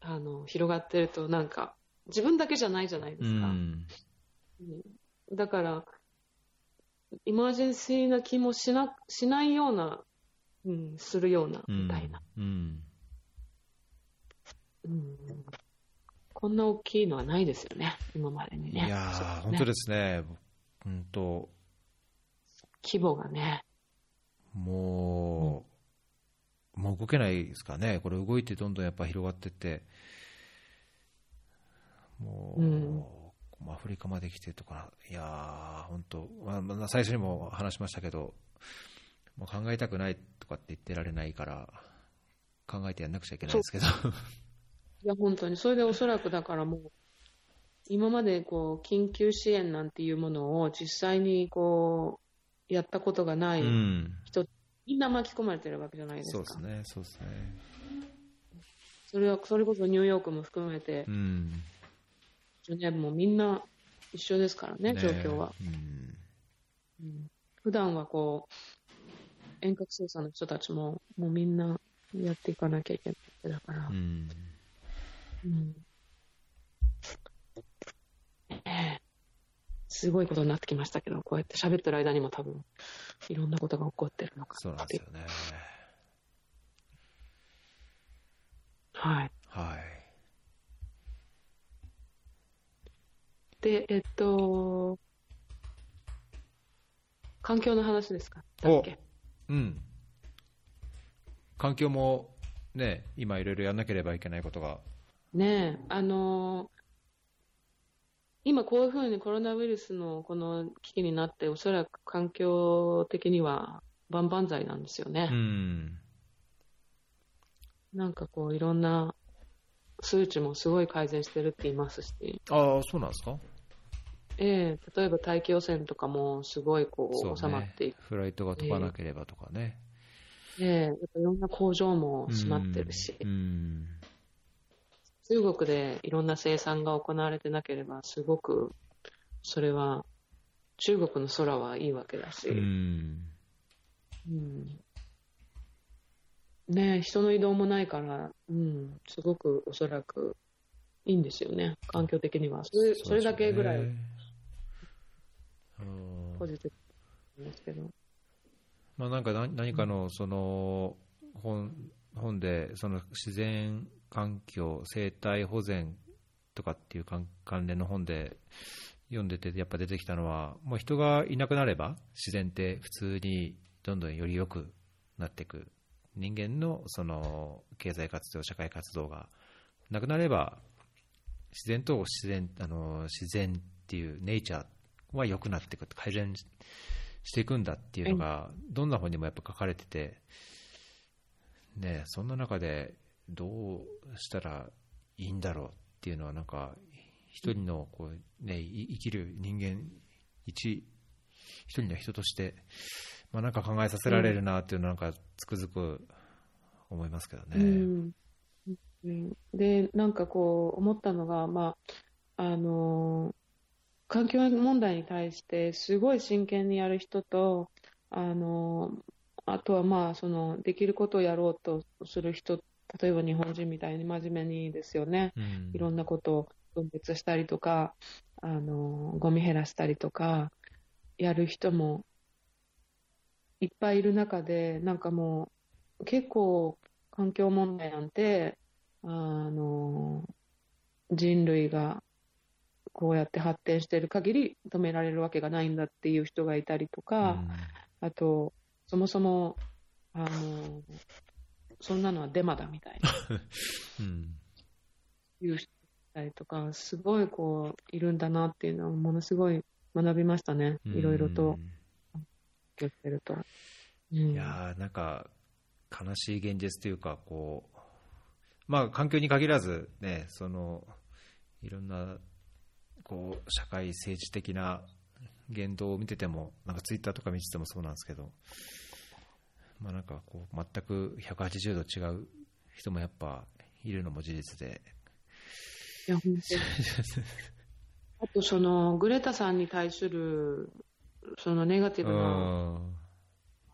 あの、広がってると、なんか、自分だけじゃないじゃないでうすか。んうん。だから、イマージェンシーな気もしなしないような、うん、するような、うんみたいな、うん。うん。こんな大きいのはないですよね、今までにね。いやー、本当ですね、本当、規模がね。もう、もう動けないですからね、これ、動いてどんどんやっぱ広がっていって、もう、うん。アフリカまで来てとか、いやー、本当、まあまあ、最初にも話しましたけど、もう考えたくないとかって言ってられないから、考えてやんなくちゃいけないですけど、いや、本当に。それでおそらくだからもう、今までこう、緊急支援なんていうものを実際にこう、やったことがない、うん、みんな巻き込まれてるわけじゃないですか。そうですね、そうですね、それは、それこそニューヨークも含めてう、ん、ジュネーブもみんな一緒ですからね、状況は。うんうん普段はこう、遠隔操作の人たちも、もうみんなやっていかなきゃいけないだからう。んうんねえすごいことになってきましたけど、こうやって喋ってる間にも多分、いろんなことが起こってるのかそうなんですよね。はい。はい。で、えっと、環境の話ですか？だっけ？うん。環境もね、今いろいろやんなければいけないことが。ねえ、あのー今こういうふうにコロナウイルスのこの危機になって、おそらく環境的には万々歳なんですよね。うん。なんかこういろんな数値もすごい改善してるって言いますし、ああ、そうなんですか？ええ例えば大気汚染とかもすごいこそうう収まっていく。フライトが飛ばなければとかね。ええいろんな工場も閉まってるし、うん。中国でいろんな生産が行われてなければ、すごくそれは中国の空はいいわけだし、うん。うんねえ人の移動もないから、うん、すごくおそらくいいんですよね、環境的には。それそれだけぐらいポジティブなんですけど。まあ、なんか何何かのその本本でその自然環境、生態保全とかっていう関連の本で読んでて、やっぱ出てきたのは、もう人がいなくなれば、自然って普通にどんどんより良くなっていく、人間のその経済活動、社会活動がなくなれば、自然と自然あの自然っていうネイチャーは良くなっていく、改善ししていくんだっていうのが、どんな本にもやっぱ書かれてて、ね、そんな中でどうしたらいいんだろうっていうのは、なんか、一人のこう、ね、生きる人間、一一人の人として、まあ、なんか考えさせられるなっていうのは、なんかつくづく思いますけどね。うんで、なんかこう思ったのが、まあ、あの環境問題に対してすごい真剣にやる人と、あのあとはまあそのできることをやろうとする人、例えば日本人みたいに真面目にですよね、うん。いろんなことを分別したりとか、あのゴミ減らしたりとか、やる人もいっぱいいる中で、なんかもう結構環境問題なんて、あの人類がこうやって発展している限り止められるわけがないんだっていう人がいたりとか、あと、そもそも、あのそんなのはデマだみたいな。うん。いう人たりとか、すごいこう、いるんだなっていうのは、ものすごい学びましたね。うん。いろいろと、言ってると。うん。いやーなんか悲しい現実というかこう、まあ、環境に限らず、ね、そのいろんなこう社会政治的な言動を見ててもなんかツイッターとか見ててもそうなんですけど、まあ、なんかこう全く180度違う人もやっぱいるのも事実で、いや、本当に あと、その、グレタさんに対する、そのネガティうブな、ん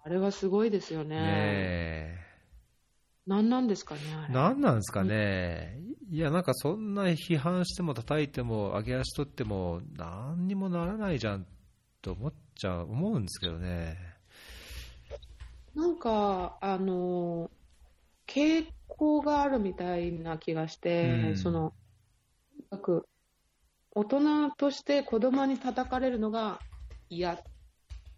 あれはすごいですよねね。え何なんですかね。何なんですかね、いや、なんかそんな批判しても叩いても、上げ足取っても、何にもならないじゃんと思っちゃう、思うんですけどね。なんか、あの、傾向があるみたいな気がして、うんその、とにかく、大人として子供に叩かれるのが嫌。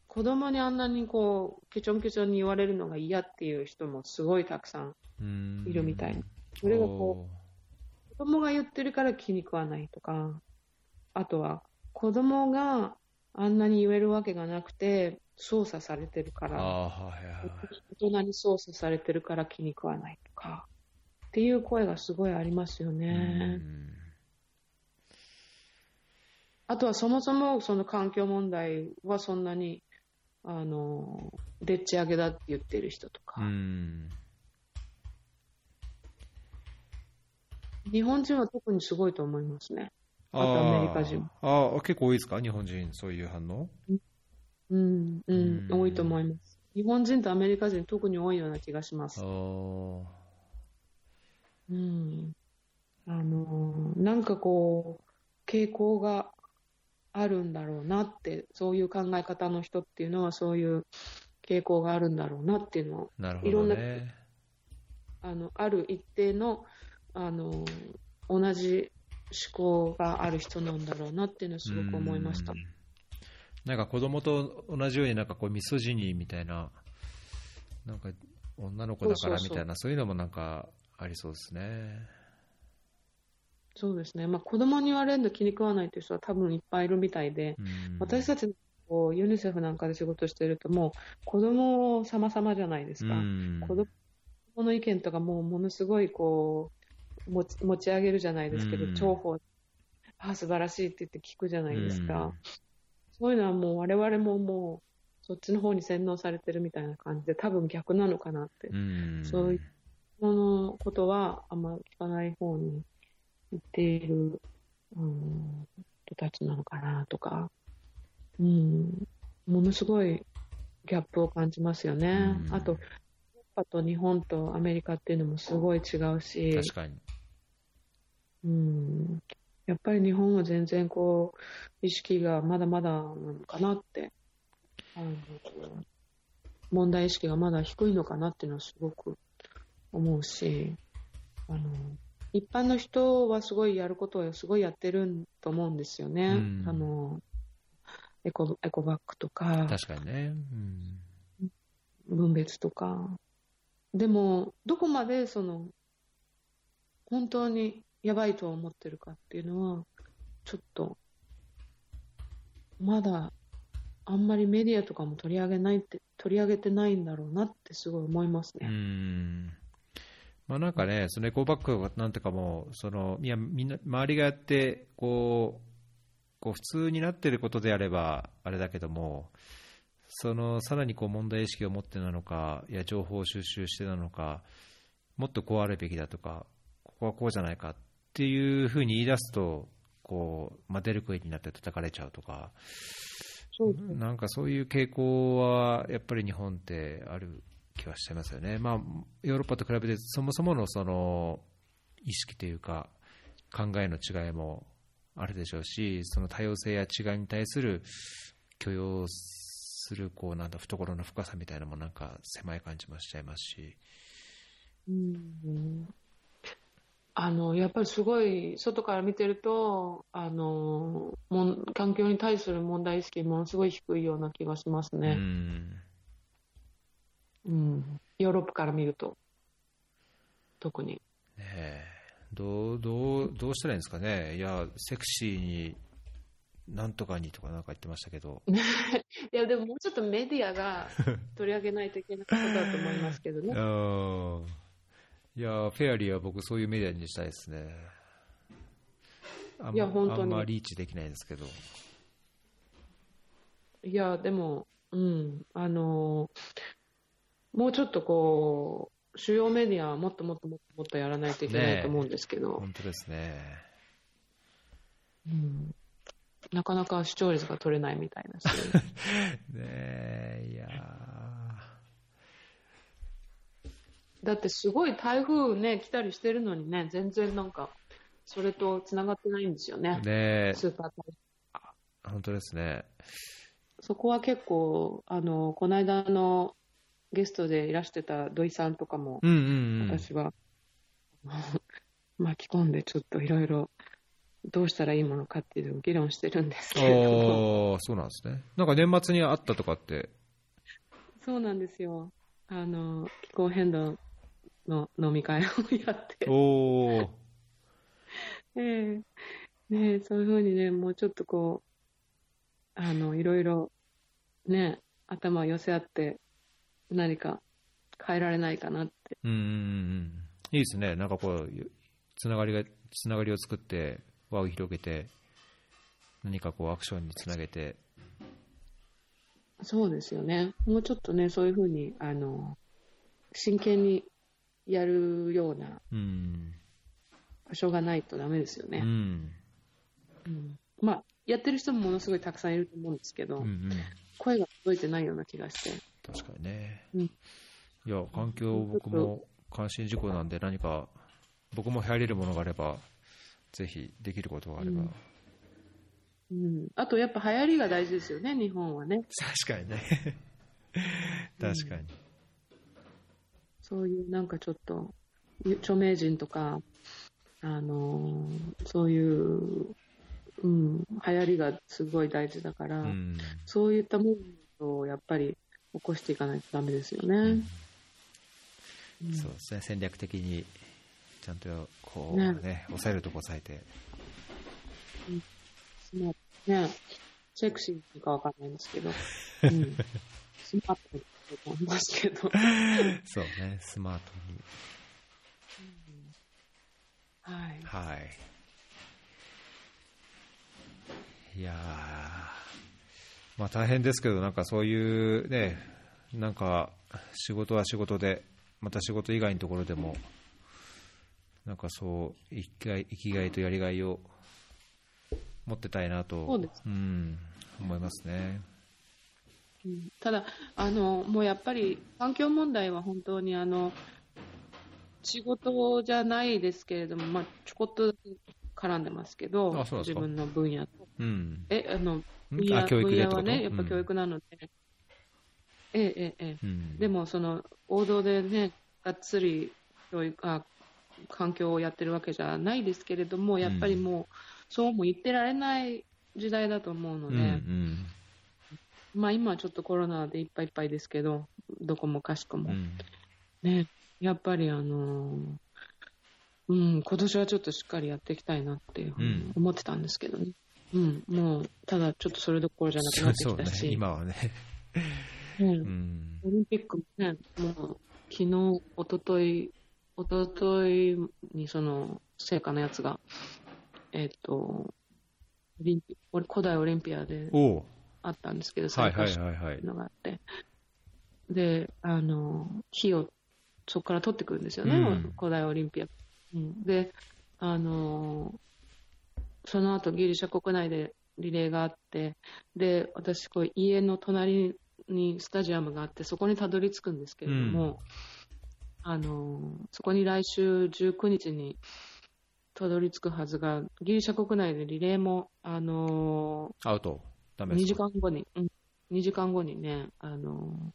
子供にあんなにこう、ケチョンケチョンに言われるのが嫌っていう人もすごいたくさんいるみたいな。それがこう、子供が言ってるから気に食わないとか、あとは子供があんなに言えるわけがなくて、操作されてるから。大人に操作されてるから気に食わないとか、っていう声がすごいありますよね。うん。あとはそもそもその環境問題はそんなに、あの、でっち上げだって言ってる人とか、うん。日本人は特にすごいと思いますね。あとアメリカ人も。ああ、結構多いですか、日本人、そういう反応？うん、うん、うん多いと思います。日本人とアメリカ人特に多いような気がしますうん。あの、なんかこう、傾向があるんだろうなって、そういう考え方の人っていうのはそういう傾向があるんだろうなっていうのを、なるほいろんなどね。あの、ある一定の、あの、同じ思考がある人なんだろうなっていうのはすごく思いましたうん。なんか子供と同じようになんかこうミソジニーみたいな、なんか女の子だからみたいな、そういうのもなんかありそうですね。そうですね。まあ子供に言われるの気に食わないという人は多分いっぱいいるみたいで、うん私たちこうユニセフなんかで仕事してると、もう子供様々じゃないですか。うん子供の意見とかもうものすごいこう持ち持ち上げるじゃないですけど、うん重宝あ素晴らしいって言って聞くじゃないですか。うんそういうのはもう我々ももう、そっちの方に洗脳されてるみたいな感じで、多分逆なのかなって。うんそういうそのことはあんま聞かない方に行っている、うん、人たちなのかなとか、うん、ものすごいギャップを感じますよね。うんあと、ヨーロッパと日本とアメリカっていうのもすごい違うし、確かに。うん、やっぱり日本は全然こう、意識がまだまだなのかなって、あの問題意識がまだ低いのかなっていうのはすごく思うし、あの、一般の人はすごいやることはすごいやってると思うんですよね。うんあの、エコ、エコバッグとか、確かにね。うん分別とか。でも、どこまでその、本当にやばいと思ってるかっていうのは、ちょっと、まだ、あんまりメディアとかも取り上げないって、取り上げてないんだろうなってすごい思いますうね。んまあなんかね、そのエコバッグなんてかも、そのいやみんな周りがやってこう、こう普通になってることであればあれだけども、そのさらにこう問題意識を持ってなのか、いや情報収集してなのか、もっとこうあるべきだとか、ここはこうじゃないかっていうふうに言い出すと、こうまあ、出る杭になって叩かれちゃうとか、そうなんかそういう傾向はやっぱり日本ってある気はしちゃいますよね、まあ、ヨーロッパと比べてそもそものその意識というか考えの違いもあるでしょうしその多様性や違いに対する許容するこうなんだ懐の深さみたいなのもなんか狭い感じもしちゃいますし、うんあの、やっぱりすごい、外から見てると、あの、もん環境に対する問題意識ものすごい低いような気がしますうね。んうん。ヨーロッパから見ると、特に。ねえどうどうどうしたらいいんですかね、いや、セクシーになんとかにとかなんか言ってましたけど。いや、でももうちょっとメディアが取り上げないといけないことだと思いますけどね。うんいや、フェアリーは僕、そういうメディアにしたいですね。あんいや本当にあんまリーチできないですけど。いや、でも、うん、あの、もうちょっとこう、主要メディアはもっともっともっともっとやらないといけないと思うんですけど、本当ですね。うん、なかなか視聴率が取れないみたいなし。ねえ、いやだってすごい台風ね、来たりしてるのにね、全然なんか、それと繋がってないんですよねー、。ねえ、スーパー本当ですね。そこは結構、あの、この間のゲストでいらしてた土井さんとかも、うんうんうん。私は、巻き込んでちょっといろいろどうしたらいいものかっていうのを議論してるんですけれどそうなんですね。なんか年末にあったとかって。そうなんですよ。あの、気候変動の飲み会をやって、おー ええねえそういうふうにね、もうちょっとこう、あの、いろいろ、ね、頭を寄せ合って、何か変えられないかなって。うんうんうん。いいですね。なんかこう、つながりが、つながりを作って、輪を広げて、何かこうアクションにつなげて、そうですよね。もうちょっとね、そういうふうに、あの、真剣にやるようなうん。場所がないとダメですよね。うん。うんまあ、やってる人もものすごいたくさんいると思うんですけど、うんうん。声が届いてないような気がして。確かにね。うんいや、環境、僕も関心事項なんで、何か、僕も入れるものがあれば、ぜひできることがあれば。うんうん、あとやっぱ流行りが大事ですよね、日本はね。確かにね。確かに。そういうなんかちょっと、著名人とか、あのーそういう、うん、流行りがすごい大事だから、うん。そういったものをやっぱり起こしていかないとダメですよね。うん。うん。そうですね、戦略的に、ちゃんと、こうね。ね、抑えるとこ抑えて。スマート。ね、セクシーかわかんないんですけど、うん、スマート思いますけど、そうね、スマートに。はい。はい。いやーまあ大変ですけど、なんかそういうね、なんか仕事は仕事で、また仕事以外のところでも、なんかそう生きがい生きがいとやりがいを持ってたいなと、そうですん、思いますね。うん。ただあの、もうやっぱり環境問題は本当にあの仕事じゃないですけれども、まあ、ちょこっと絡んでますけど自分の分野と。うん、えあのん。分野あ教育分野はね、やっぱ教育なので、ええええええ。うん、でもその王道でね、がっつり教育あ環境をやってるわけじゃないですけれども、やっぱりもう、そうも言ってられない時代だと思うのうんで、うんまあ今はちょっとコロナでいっぱいいっぱいですけど、どこもかしこも。うん。ね、やっぱりあのーうん、今年はちょっとしっかりやっていきたいなっていうふうに思ってたんですけどね。うん、もう、ただちょっとそれどころじゃなくなってそうねきたし、今はね、う んうん。オリンピックもね、もう昨日、一昨日一昨日にその聖火のやつが、えっ、と、オリンピ古代オリンピアでおうあったんですけど、はいはい参加しはい。はいたのがあって、で、あの、火をそこから取ってくるんですよね、うん。古代オリンピア。うん、で、あの、その後ギリシャ国内でリレーがあって、で、私、こう家の隣にスタジアムがあって、そこにたどり着くんですけれども、あの、そこに来週19日にたどり着くはずが、ギリシャ国内でリレーも、あの、アウト、ダメ2時間後に、うん、2時間後にね、あの、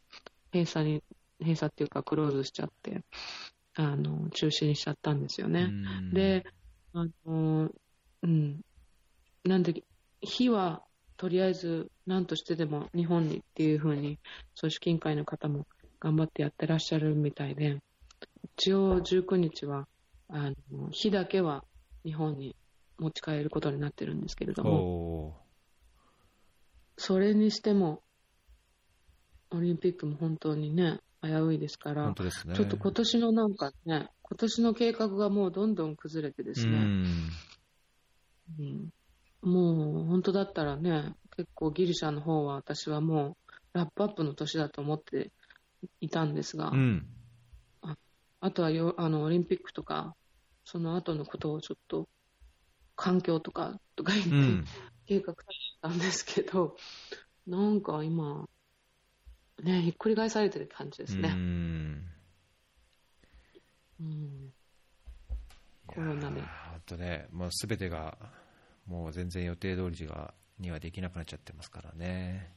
閉鎖に、閉鎖っていうかクローズしちゃって、あの、中止にしちゃったんですよね。うん。で、あの、うん。なんで、火はとりあえず何としてでも日本にっていうふうに、組織委員会の方も頑張ってやってらっしゃるみたいで、一応19日は、あの、火だけは日本に持ち帰ることになってるんですけれども、それにしても、オリンピックも本当にね、危ういですから、本当ですね。ちょっと今年のなんかね、今年の計画がもうどんどん崩れてですうね、んうん。もう本当だったらね、結構ギリシャの方は私はもうラップアップの年だと思っていたんですが、うん。あとはよあのオリンピックとか、その後のことをちょっと、環境とかとか言って、うん。計画立てたんですけど、なんか今、ね、ひっくり返されてる感じですうね。んうんコロナで本当ね、もうすべてが、もう全然予定通りがにはできなくなっちゃってますからね。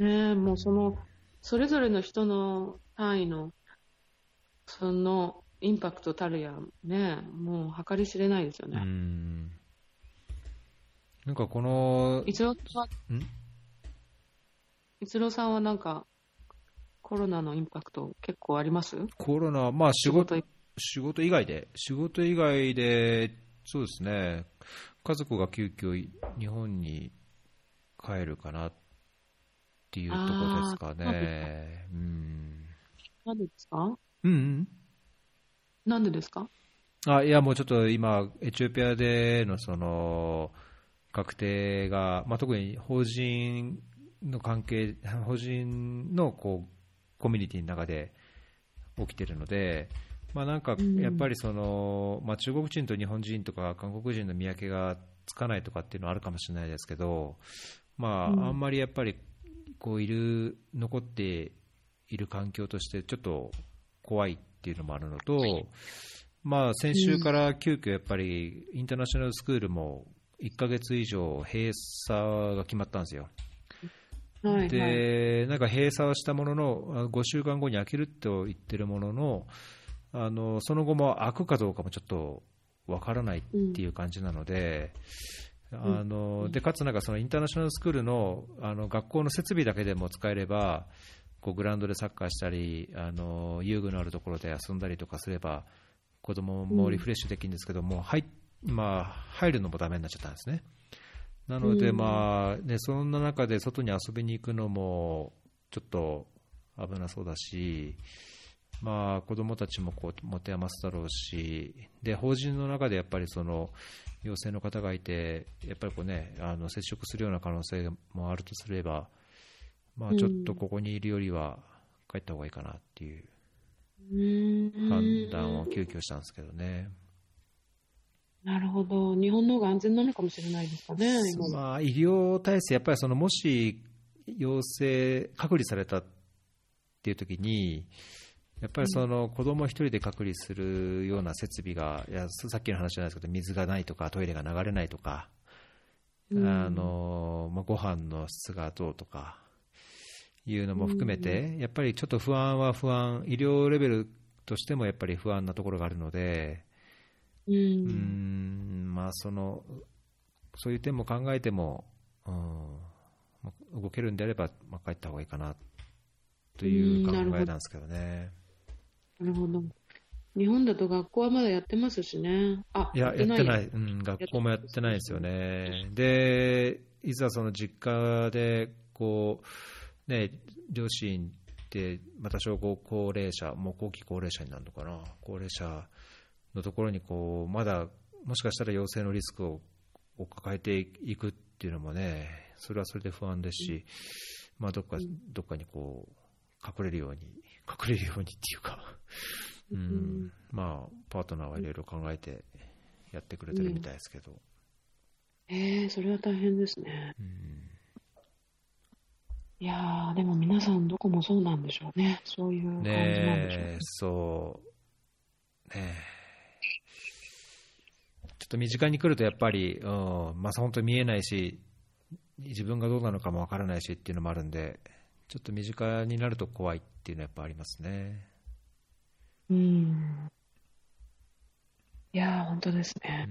ねもうその、それぞれの人の単位の、そのインパクトたるや、ね、もう計り知れないですようね。んなんかこの、一郎さん、ん？一郎さんはなんか、コロナのインパクト結構あります？コロナ、まあ仕事仕事以外。で、仕事以外で、そうですね、家族が急遽日本に帰るかなっていうところですかね。うん。なん。でですか？うんうん。なんでですか？あ、いや、もうちょっと今、エチオピアでのその、確定が、まあ、特に法人の関係、法人のこうコミュニティの中で起きてるので、まあ、なんかうん。やっぱりその、まあ、中国人と日本人とか韓国人の見分けがつかないとかっていうのはあるかもしれないですけど、まうん。あ、あんまりやっぱりこういる残っている環境としてちょっと怖いっていうのもあるのと、まあ、先週から急遽やっぱりインターナショナルスクールも1ヶ月以上閉鎖が決まったんですよ。はい、はい。で、なんか閉鎖はしたものの、あ5週間後に開けると言ってるものの、あのその後も開くかどうかもちょっとわからないっていう感じなので、あのでかつ、なんかそのインターナショナルスクールのあの学校の設備だけでも使えれば、こうグラウンドでサッカーしたり、あの遊具のあるところで遊んだりとかすれば、子供もリフレッシュできるんですけども、入まあ、入るのもダメになっちゃったんですね。なので、うんまあね、そんな中で外に遊びに行くのもちょっと危なそうだし、まあ、子供たちもこう持て余すだろうしで法人の中でやっぱりその陽性の方がいて、やっぱりこう、ね、あの接触するような可能性もあるとすれば、まあ、ちょっとここにいるよりは帰った方がいいかなっていう判断を急遽したんですけどね。なるほど、日本の方が安全なのかもしれないですかね、まあ、医療体制、やっぱりそのもし陽性、隔離されたっていう時に、やっぱりその子供一人で隔離するような設備が、いやさっきの話じゃないですけど、水がないとか、トイレが流れないとか、うん、あのまあ、ご飯の質がどうとかいうのも含めて、やっぱりちょっと不安は不安、医療レベルとしてもやっぱり不安なところがあるので、うん、うんまあ、そのそういう点も考えても、うん、動けるんであれば、まあ、帰った方がいいかなという考えなんですけどね。なるほど。日本だと学校はまだやってますしね。あ、いや、やってない。うん、学校もやってないですよね。で、いざその実家で、こう、ね、両親って、また小高齢者、もう後期高齢者になるのかな、高齢者のところに、こう、まだ、もしかしたら陽性のリスクをを抱えていくっていうのもね、それはそれで不安ですし、まあ、どっか、どっかにこう、隠れるように、隠れるようにっていうか、うん、まあ、パートナーはいろいろ考えてやってくれてるみたいですけど。うん、えー、それは大変ですね。うん、いやー、でも皆さんどこもそうなんでしょうね。そういう感じなんでしょうね。ねそう。ねと身近に来るとやっぱり、うん、まあ本当に見えないし、自分がどうなのかもわからないしっていうのもあるんで、ちょっと身近になると怖いっていうのはやっぱありますね。うん。いやー、本当ですね。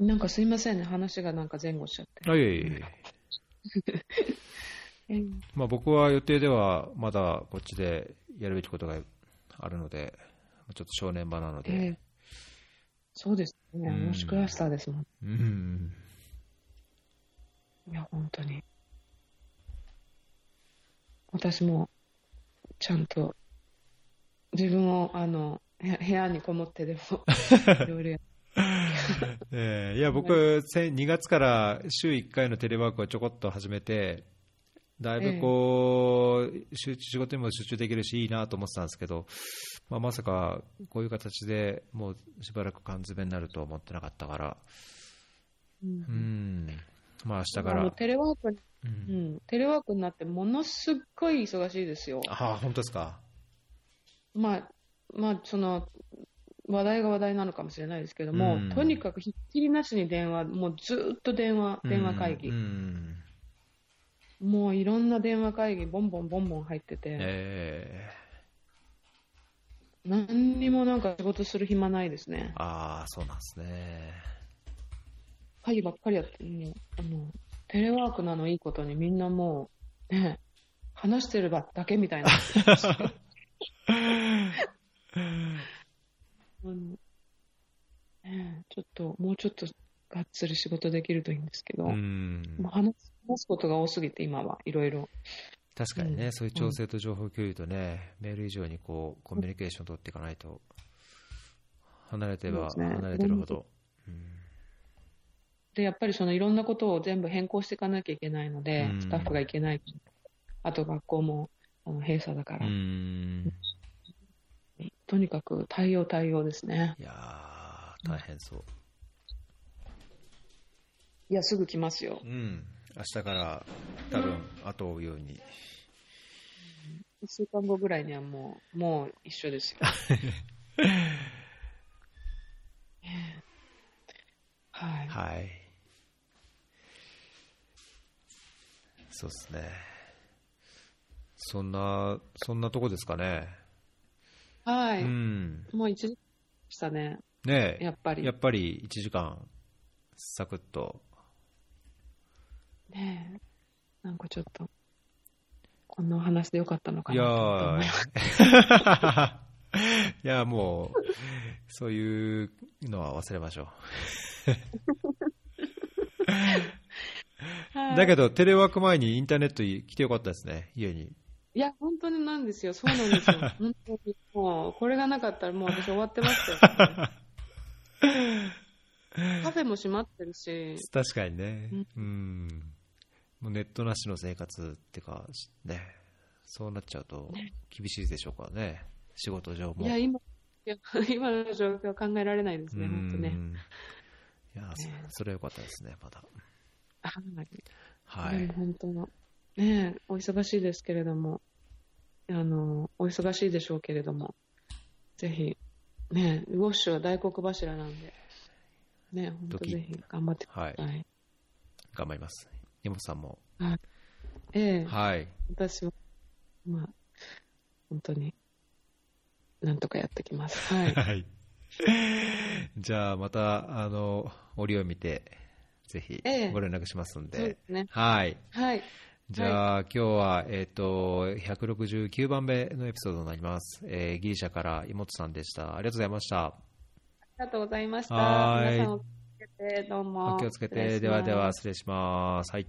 なんかすいませんね、話がなんか前後しちゃって。あい。まあ僕は予定ではまだこっちでやるべきことがあるので、ちょっと正念場なので。えー、そうですね、もしクラスターですもん。うん。いや、本当に。私もちゃんと自分をあの部屋にこもってでも いろいろやえー、いや僕、2月から週1回のテレワークをちょこっと始めて、だいぶこう、えー、仕事にも集中できるし、いいなと思ってたんですけど、まあ、まさかこういう形でもうしばらく缶詰になるとは思ってなかったから、うん、うん。まあ明日から。テレワークうん、テレワークになってものすっごい忙しいですよ。ああ、本当ですか？まあ、まあ、その、話題が話題なのかもしれないですけども、うん、とにかくひっきりなしに電話、もうずっと電話、電話会議。うん、もういろんな電話会議、ボンボンボンボン入ってて、え。ー、何にもなんか仕事する暇ないですね。ああ、そうなんですね。会議ばっかりやって、もう、あの、テレワークなのいいことにみんなもう、ね、話してるだけみたいな。ね、ちょっと、もうちょっとがっつり仕事できるといいんですけど、話話すことが多すぎて、今はいろいろ。確かにね、うん、そういう調整と情報共有とね、うん、メール以上にこうコミュニケーションを取っていかないと、離れては離れてるほど。うんで、やっぱりそのいろんなことを全部変更していかなきゃいけないので、スタッフがいけない。あと学校もあの閉鎖だから。とにかく対応対応ですね。いやー、大変そう。いや、すぐ来ますよ。うん。明日から多分後を追うように。1週間後ぐらいにはもう、もう一緒ですよ。はい。はい。そうですね。そんな、そんなとこですかね。はい。うん。もう1時間したね。ねやっぱり。やっぱり1時間、サクッと。ねえ。なんかちょっと、こんな話でよかったのかなと思います。いや、もう、そういうのは忘れましょう。だけど、テレワーク前にインターネット来てよかったですね、家に。いや、本当になんですよ。そうなんですよ。本当に。もう、これがなかったらもう私終わってましたよ、カフェも閉まってるし、確かにね、うんうん、もうネットなしの生活っていうか、ね、そうなっちゃうと厳しいでしょうからね、仕事上も。いや、今、今の状況は考えられないですね、本当ね。うんいや、そねそれは良かったですね、まだ。はい。本当の、ねえ、お忙しいですけれども、あの、お忙しいでしょうけれども、ぜひ、ねえ、ウォッシュは大黒柱なんで、ねえ、本当ぜひ頑張ってくはいだ。さい。頑張ります。根本さんも。ええ、はい。私は、まあ、本当に、なんとかやってきます。はい。はい。じゃあ、また、あの、折を見て、ぜひええご連絡しますんでそうで。すね。はい。はい。じゃあ、今日は、えっ、と、169番目のエピソードになります。えーギリシャから妹さんでした。ありがとうございました。ありがとうございました。はーい皆さんお気をつけて、どうも。お気をつけて。ではでは、失礼します。はい。